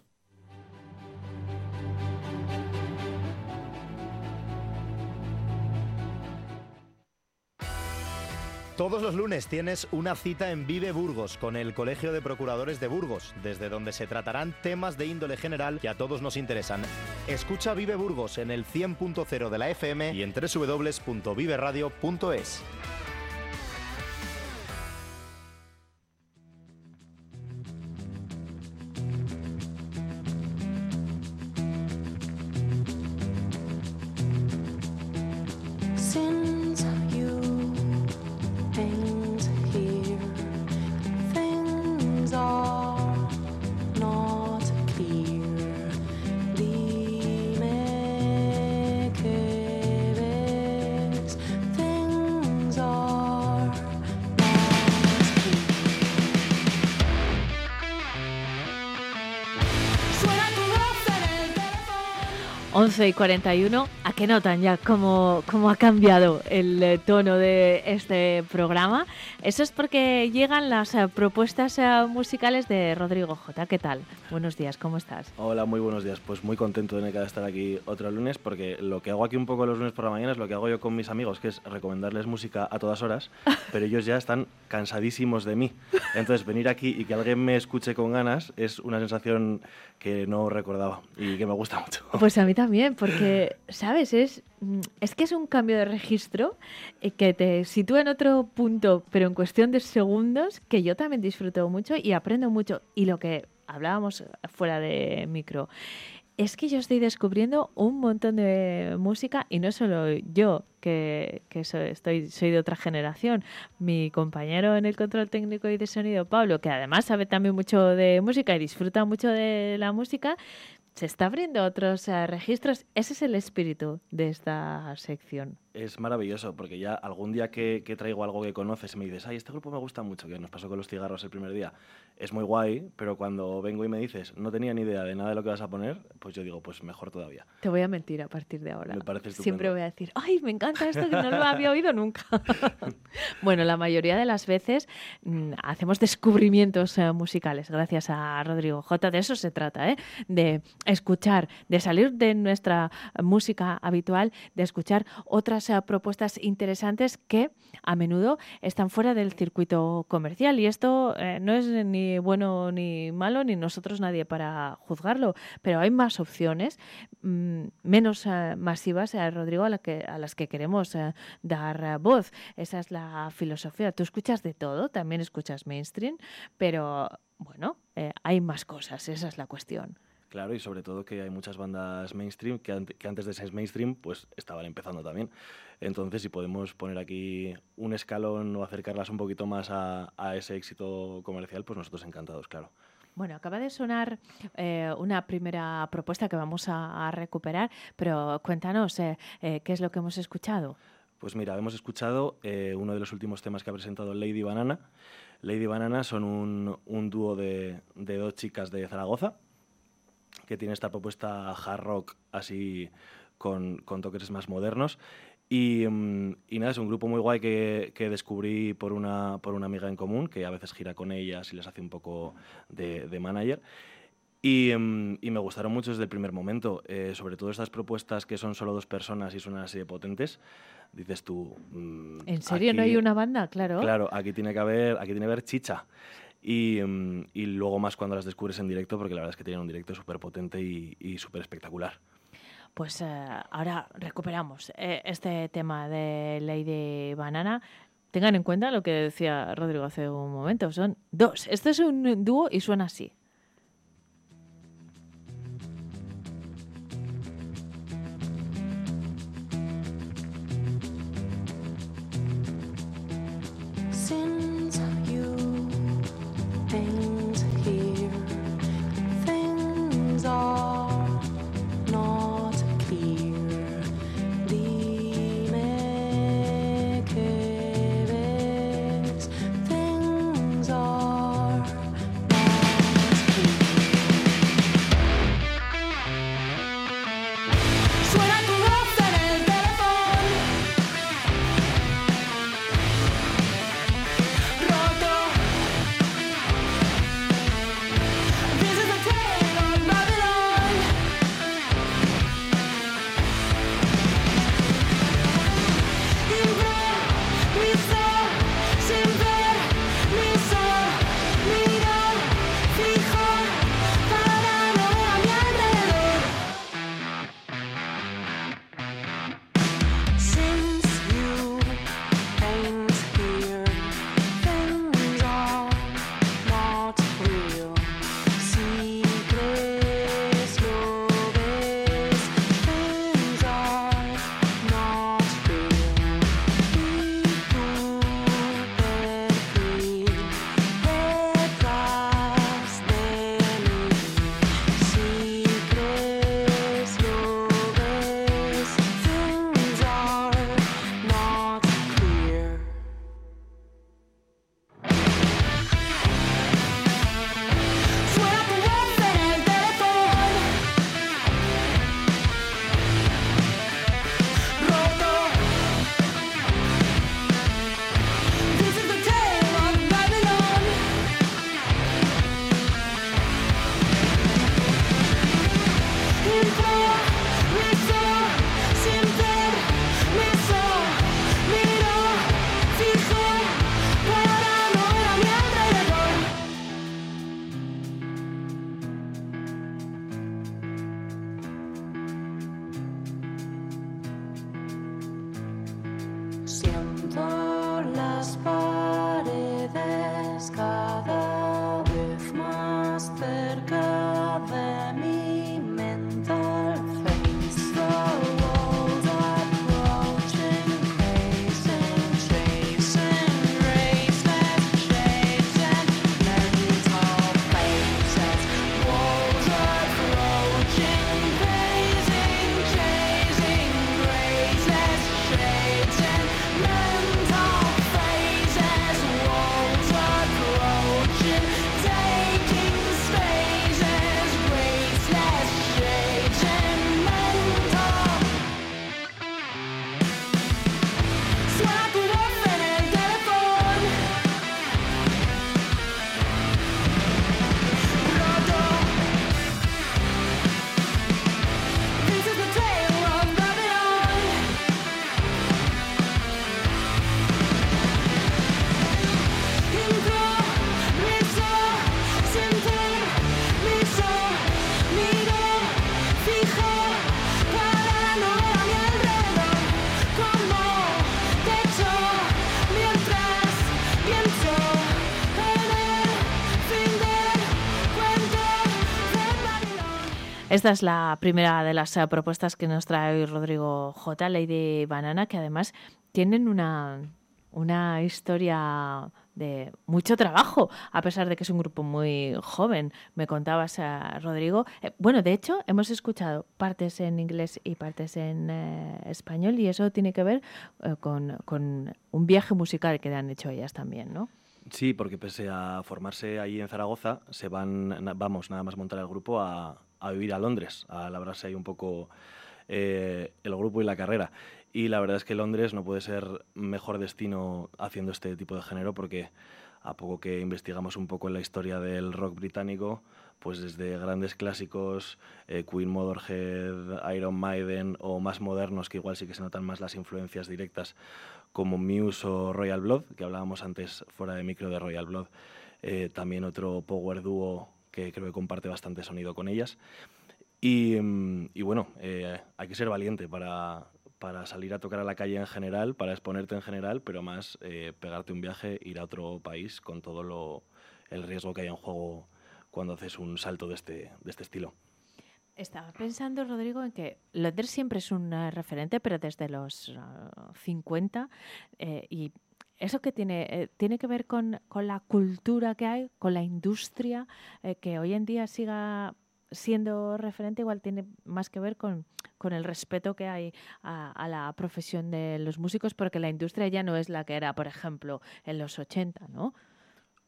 Todos los lunes tienes una cita en Vive Burgos con el Colegio de Procuradores de Burgos, desde donde se tratarán temas de índole general que a todos nos interesan. Escucha Vive Burgos en el 100.0 de la FM y en www.viveradio.es. y 41, ¿a qué notan ya cómo, cómo ha cambiado el eh, tono de este programa? Eso es porque llegan las eh, propuestas eh, musicales de Rodrigo J. ¿Qué tal? Buenos días, ¿cómo estás? Hola, muy buenos días. Pues muy contento de estar aquí otro lunes porque lo que hago aquí un poco los lunes por la mañana es lo que hago yo con mis amigos, que es recomendarles música a todas horas, pero ellos ya están cansadísimos de mí. Entonces, venir aquí y que alguien me escuche con ganas es una sensación que no recordaba y que me gusta mucho. Pues a mí también, porque, ¿sabes? Es, es que es un cambio de registro eh, que te sitúa en otro punto, pero en cuestión de segundos, que yo también disfruto mucho y aprendo mucho. Y lo que hablábamos fuera de micro, es que yo estoy descubriendo un montón de música y no solo yo, que, soy, estoy, soy de otra generación, mi compañero en el control técnico y de sonido, Pablo, que además sabe también mucho de música y disfruta mucho de la música, se está abriendo otros registros. Ese es el espíritu de esta sección es maravilloso, porque ya algún día que, traigo algo que conoces me dices, ay, este grupo me gusta mucho, que nos pasó con los cigarros el primer día, es muy guay, pero cuando vengo y me dices, no tenía ni idea de nada de lo que vas a poner, pues yo digo, pues mejor todavía. Te voy a mentir a partir de ahora. Me parece Siempre voy a decir, ay, me encanta esto que no lo había oído nunca. bueno, la mayoría de las veces mm, hacemos descubrimientos eh, musicales, gracias a Rodrigo J. De eso se trata, ¿eh? de escuchar, de salir de nuestra música habitual, de escuchar otras propuestas interesantes que a menudo están fuera del circuito comercial. Y esto eh, no es ni bueno ni malo, ni nosotros nadie para juzgarlo, pero hay más opciones, mm, menos eh, masivas, eh, Rodrigo, a, la que, a las que queremos dar voz. Esa es la filosofía. Tú escuchas de todo, también escuchas mainstream, pero bueno, hay más cosas, esa es la cuestión. Claro, y sobre todo que hay muchas bandas mainstream que, antes de ser mainstream pues estaban empezando también. Entonces, si podemos poner aquí un escalón o acercarlas un poquito más a, ese éxito comercial, pues nosotros encantados, claro. Bueno, acaba de sonar eh, una primera propuesta que vamos a, recuperar, pero cuéntanos eh, eh, qué es lo que hemos escuchado. Pues mira, hemos escuchado uno de los últimos temas que ha presentado Lady Banana. Lady Banana son un, un dúo de, de dos chicas de Zaragoza que tiene esta propuesta hard rock así con, toques más modernos Y, mm, y nada, es un grupo muy guay que, que descubrí por una, por una amiga en común, que a veces gira con ellas y les hace un poco de, de manager. Y, mm, y me gustaron mucho desde el primer momento, eh, sobre todo estas propuestas que son solo dos personas y suenan así de potentes. Dices tú. mm, ¿En serio no aquí- hay una banda? Claro. Claro, aquí tiene que haber, aquí tiene que haber chicha. Y, mm, y luego más cuando las descubres en directo, porque la verdad es que tienen un directo súper potente y, y súper espectacular. Pues eh, ahora recuperamos eh, este tema de Lady Banana. Tengan en cuenta lo que decía Rodrigo hace un momento. Son dos. Este es un dúo y suena así. Esta es la primera de las eh, propuestas que nos trae hoy Rodrigo J. Lady Banana, que además tienen una, una historia de mucho trabajo, a pesar de que es un grupo muy joven. Me contabas, eh, Rodrigo. Eh, bueno, de hecho, hemos escuchado partes en inglés y partes en eh, español, y eso tiene que ver eh, con, con un viaje musical que han hecho ellas también, ¿no? Sí, porque pese a formarse ahí en Zaragoza, se van, vamos, nada más montar el grupo a, a vivir a Londres, a labrarse ahí un poco eh, el grupo y la carrera. Y la verdad es que Londres no puede ser mejor destino haciendo este tipo de género porque a poco que investigamos un poco en la historia del rock británico, pues desde grandes clásicos, eh, Queen, Motorhead, Iron Maiden o más modernos que igual sí que se notan más las influencias directas como Muse o Royal Blood, que hablábamos antes fuera de micro de Royal Blood, eh, también otro power duo que creo que comparte bastante sonido con ellas. Y, mm, bueno, eh, hay que ser valiente para, para salir a tocar a la calle en general, para exponerte en general, pero más eh, pegarte un viaje, ir a otro país con todo lo, el riesgo que hay en juego cuando haces un salto de este, de este estilo. Estaba pensando, Rodrigo, en que Londres siempre es un eh, referente, pero desde los ah, 50. eh, y eso que tiene, eh, tiene que ver con, con la cultura que hay, con la industria, eh, que hoy en día siga siendo referente, igual tiene más que ver con, con el respeto que hay a, a la profesión de los músicos, porque la industria ya no es la que era, por ejemplo, en los 80, ¿no?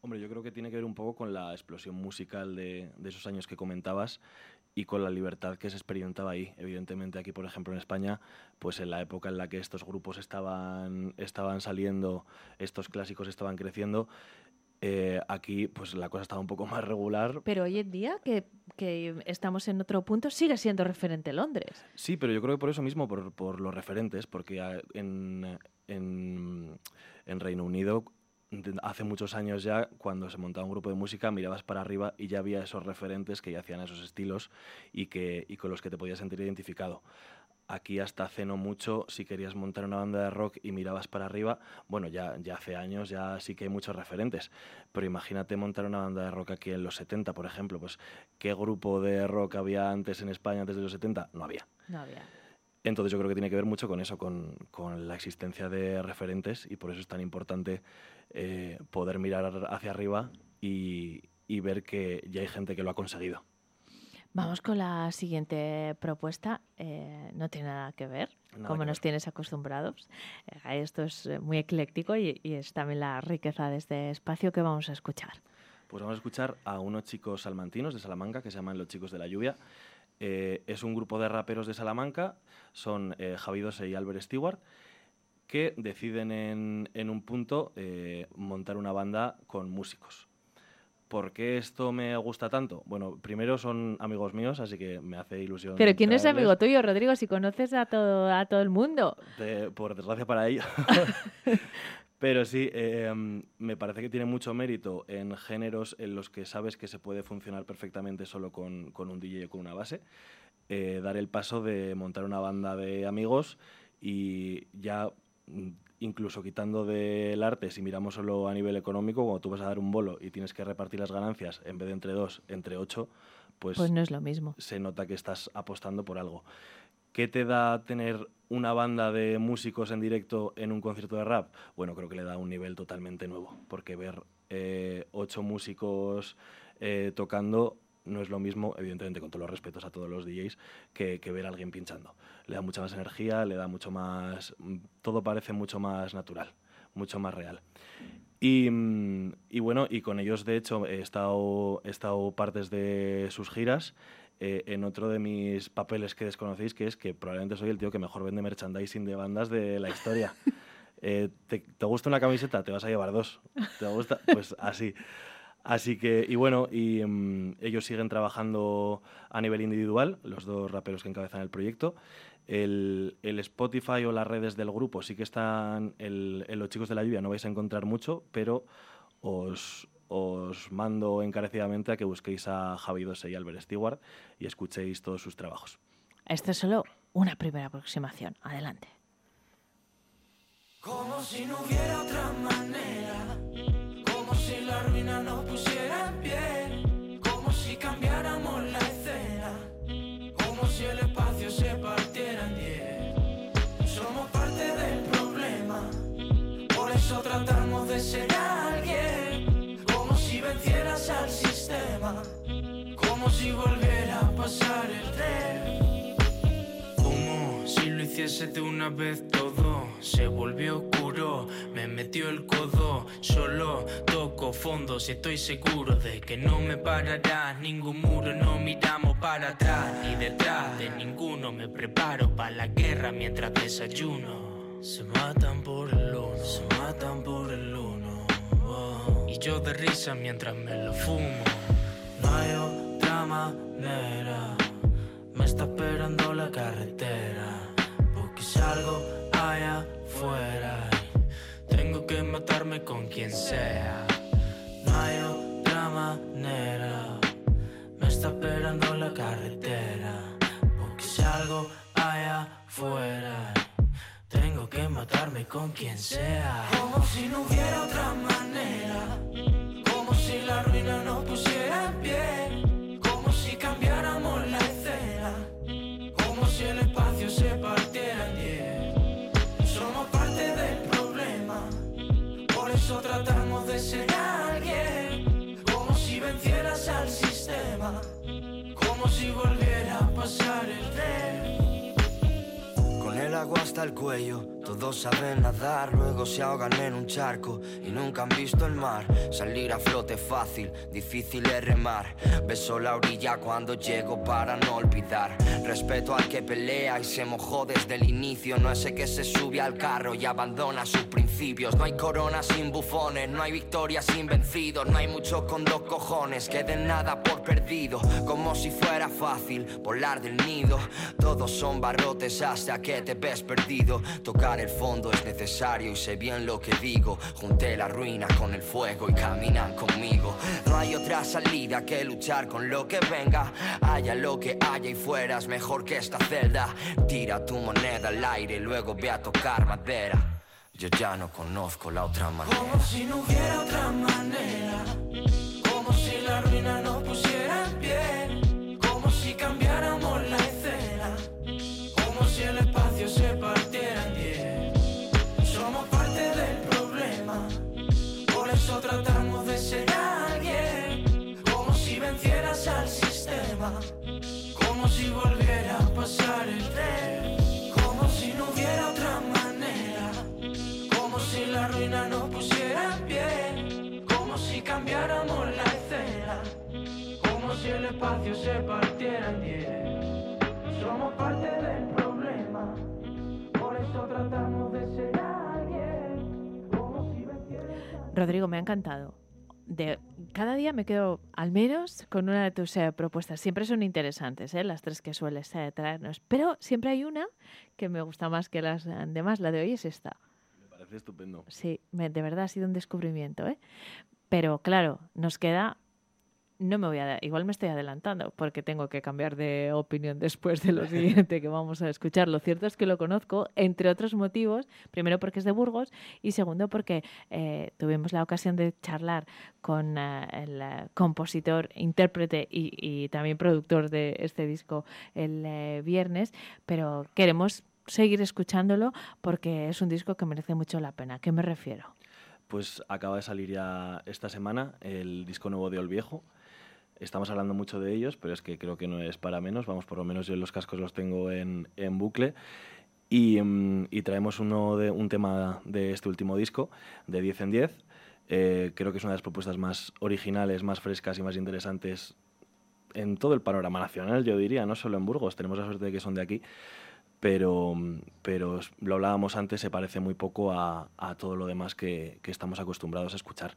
Hombre, yo creo que tiene que ver un poco con la explosión musical de, de esos años que comentabas y con la libertad que se experimentaba ahí. Evidentemente aquí, por ejemplo, en España, pues en la época en la que estos grupos estaban, estaban saliendo, estos clásicos estaban creciendo, eh, aquí pues la cosa estaba un poco más regular. Pero hoy en día, que, que estamos en otro punto, sigue siendo referente Londres. Sí, pero yo creo que por eso mismo, por, por los referentes, porque ah, en, en, en Reino Unido hace muchos años ya, cuando se montaba un grupo de música, mirabas para arriba y ya había esos referentes que ya hacían esos estilos y, que, con los que te podías sentir identificado. Aquí hasta hace no mucho, si querías montar una banda de rock y mirabas para arriba, bueno, ya, ya hace años ya sí que hay muchos referentes, pero imagínate montar una banda de rock aquí en los 70, por ejemplo, pues ¿qué grupo de rock había antes en España, antes de los 70? No había. No había. Entonces yo creo que tiene que ver mucho con eso, con, con la existencia de referentes y por eso es tan importante eh, poder mirar hacia arriba y, y ver que ya hay gente que lo ha conseguido. Vamos con la siguiente propuesta. Eh, no tiene nada que ver, Nada como que nos ver. tienes acostumbrados. Eh, esto es eh, muy ecléctico y, y es también la riqueza de este espacio que vamos a escuchar. Pues vamos a escuchar a unos chicos salmantinos de Salamanca que se llaman Los Chicos de la Lluvia. Eh, es un grupo de raperos de Salamanca, son eh, Javi Dose y Albert Stewart, que deciden en, en un punto eh, montar una banda con músicos. ¿Por qué esto me gusta tanto? Bueno, primero son amigos míos, así que me hace ilusión. Pero ¿quién es traerles. amigo tuyo, Rodrigo? Si conoces a todo, a todo el mundo. De- por desgracia para ellos. Pero sí, eh, mm, me parece que tiene mucho mérito en géneros en los que sabes que se puede funcionar perfectamente solo con, con un DJ o con una base. eh, dar el paso de montar una banda de amigos y ya mm, incluso quitando del arte, si miramos solo a nivel económico, cuando tú vas a dar un bolo y tienes que repartir las ganancias en vez de entre dos, entre ocho, pues, Pues no es lo mismo. se nota que estás apostando por algo. ¿Qué te da tener una banda de músicos en directo en un concierto de rap? Bueno, creo que le da un nivel totalmente nuevo, porque ver eh, ocho músicos eh, tocando no es lo mismo, evidentemente con todos los respetos a todos los DJs, que, ver a alguien pinchando. Le da mucha más energía, le da mucho más... Todo parece mucho más natural, mucho más real. Y, y bueno, y con ellos de hecho he estado, he estado partes de sus giras eh, en otro de mis papeles que desconocéis, que es que probablemente soy el tío que mejor vende merchandising de bandas de la historia. Eh, ¿te, te gusta una camiseta? Te vas a llevar dos. ¿Te gusta? Pues así. Así que, y bueno, y mm, ellos siguen trabajando a nivel individual, los dos raperos que encabezan el proyecto. El, el Spotify o las redes del grupo sí que están, el, en los chicos de la lluvia no vais a encontrar mucho, pero os, os mando encarecidamente a que busquéis a Javi Dose y Albert Stewart y escuchéis todos sus trabajos. Esto es solo una primera aproximación. Adelante. Como si no hubiera otra manera. Como si la ruina nos pusiera en pie. Como si cambiáramos la escena. Como si el espacio se partiera en diez. Somos parte del problema. Por eso tratamos de ser Como si volviera a pasar el tren. Como si lo hiciese de una vez todo, se volvió oscuro, me metió el codo, solo toco fondo si estoy seguro de que no me parará ningún muro, no miramos para atrás ni detrás de ninguno. Me preparo para la guerra mientras desayuno. Se matan por el uno, se matan por el uno. oh. Y yo de risa mientras me lo fumo. No hay manera. Me está esperando la carretera. Porque salgo allá afuera. y Tengo que matarme con quien sea. No hay otra manera. Me está esperando la carretera. Porque salgo allá afuera. y Tengo que matarme con quien sea. Como si no hubiera hasta el cuello, todos saben nadar, luego se ahogan en un charco y nunca han visto el mar. Salir a flote fácil, difícil es remar. Beso la orilla cuando llego para no olvidar. Respeto al que pelea y se mojó desde el inicio. No ese que se sube al carro y abandona sus principios. No hay corona sin bufones, no hay victoria sin vencidos. No hay mucho con dos cojones que den nada por perdido. Como si fuera fácil volar del nido. Todos son barrotes hasta que te ves perdido. Tocar el fondo es necesario y sé bien lo que digo. Junté la ruina con el fuego y caminan conmigo. No hay otra salida que luchar con lo que venga. Haya lo que haya y fuera es mejor que esta celda. Tira tu moneda al aire y luego ve a tocar madera. Yo ya no conozco la otra manera. Como si no hubiera otra manera. Rodrigo, me ha encantado. De, cada día me quedo al menos con una de tus eh, propuestas. Siempre son interesantes, eh, las tres que sueles eh, traernos. Pero siempre hay una que me gusta más que las demás. La de hoy es esta. Me parece estupendo. Sí, me- de verdad ha sido un descubrimiento. ¿eh? Pero claro, nos queda. No me voy a. Igual me estoy adelantando porque tengo que cambiar de opinión después de lo siguiente que vamos a escuchar. Lo cierto es que lo conozco, entre otros motivos. Primero porque es de Burgos y segundo porque eh, tuvimos la ocasión de charlar con eh, el eh, compositor, intérprete y, y también productor de este disco el viernes. Pero queremos seguir escuchándolo porque es un disco que merece mucho la pena. ¿A qué me refiero? Pues acaba de salir ya esta semana el disco nuevo de Ol Viejo. Estamos hablando mucho de ellos, pero es que creo que no es para menos. Vamos, por lo menos yo los cascos los tengo en, en bucle. Y, mm, y traemos uno de, un tema de este último disco, de 10 en 10. Eh, creo que es una de las propuestas más originales, más frescas y más interesantes en todo el panorama nacional, yo diría, no solo en Burgos. Tenemos la suerte de que son de aquí, pero, pero s- lo hablábamos antes, se parece muy poco a, a todo lo demás que, que estamos acostumbrados a escuchar.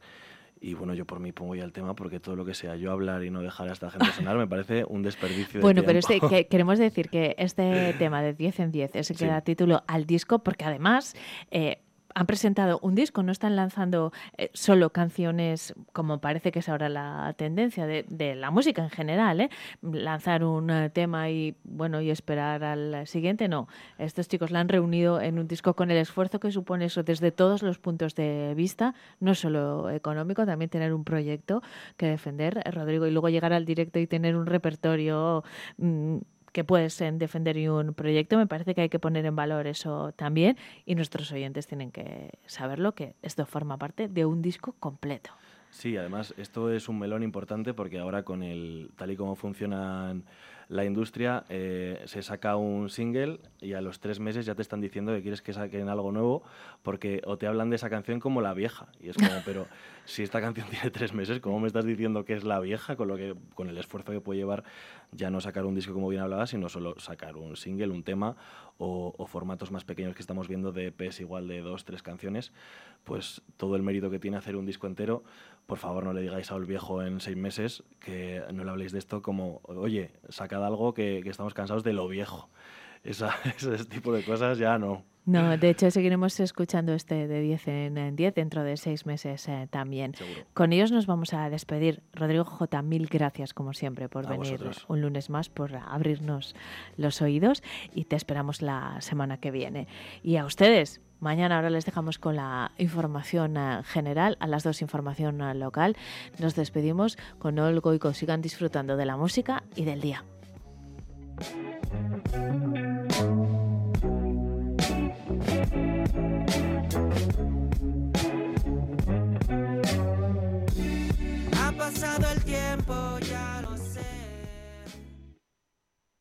Y bueno, yo por mí pongo ya el tema porque todo lo que sea yo hablar y no dejar a esta gente sonar me parece un desperdicio de Bueno, pero este, que- queremos decir que este tema de 10 en 10 es el que Sí. da título al disco porque además eh, han presentado un disco, no están lanzando eh, solo canciones como parece que es ahora la tendencia de, la música en general, ¿eh? lanzar un eh, tema y bueno y esperar al siguiente, no. Estos chicos la han reunido en un disco con el esfuerzo que supone eso desde todos los puntos de vista, no solo económico, también tener un proyecto que defender, eh, Rodrigo, y luego llegar al directo y tener un repertorio mm, que puedes eh, defender un proyecto, me parece que hay que poner en valor eso también y nuestros oyentes tienen que saberlo, que esto forma parte de un disco completo. Sí, además esto es un melón importante porque ahora con el tal y como funcionan la industria eh, se saca un single y a los tres meses ya te están diciendo que quieres que saquen algo nuevo porque o te hablan de esa canción como la vieja. Y es como, pero si esta canción tiene tres meses, ¿cómo me estás diciendo que es la vieja con, lo que, con el esfuerzo que puede llevar ya no sacar un disco como bien hablaba, sino solo sacar un single, un tema o, formatos más pequeños que estamos viendo de EPs igual de dos, tres canciones? Pues todo el mérito que tiene hacer un disco entero, por favor no le digáis al viejo en seis meses que no le habléis de esto como, oye, sacad algo que estamos cansados de lo viejo. Esa, ese tipo de cosas ya no. No, de hecho seguiremos escuchando este de 10 en 10 dentro de seis meses eh, también. Seguro. Con ellos nos vamos a despedir. Rodrigo J, mil gracias como siempre por A venir vosotros. un lunes más, por abrirnos los oídos y te esperamos la semana que viene. Y a ustedes, mañana ahora les dejamos con la información eh, general, a las dos información eh, local. Nos despedimos con Olgo y sigan disfrutando de la música y del día. pasado el tiempo ya.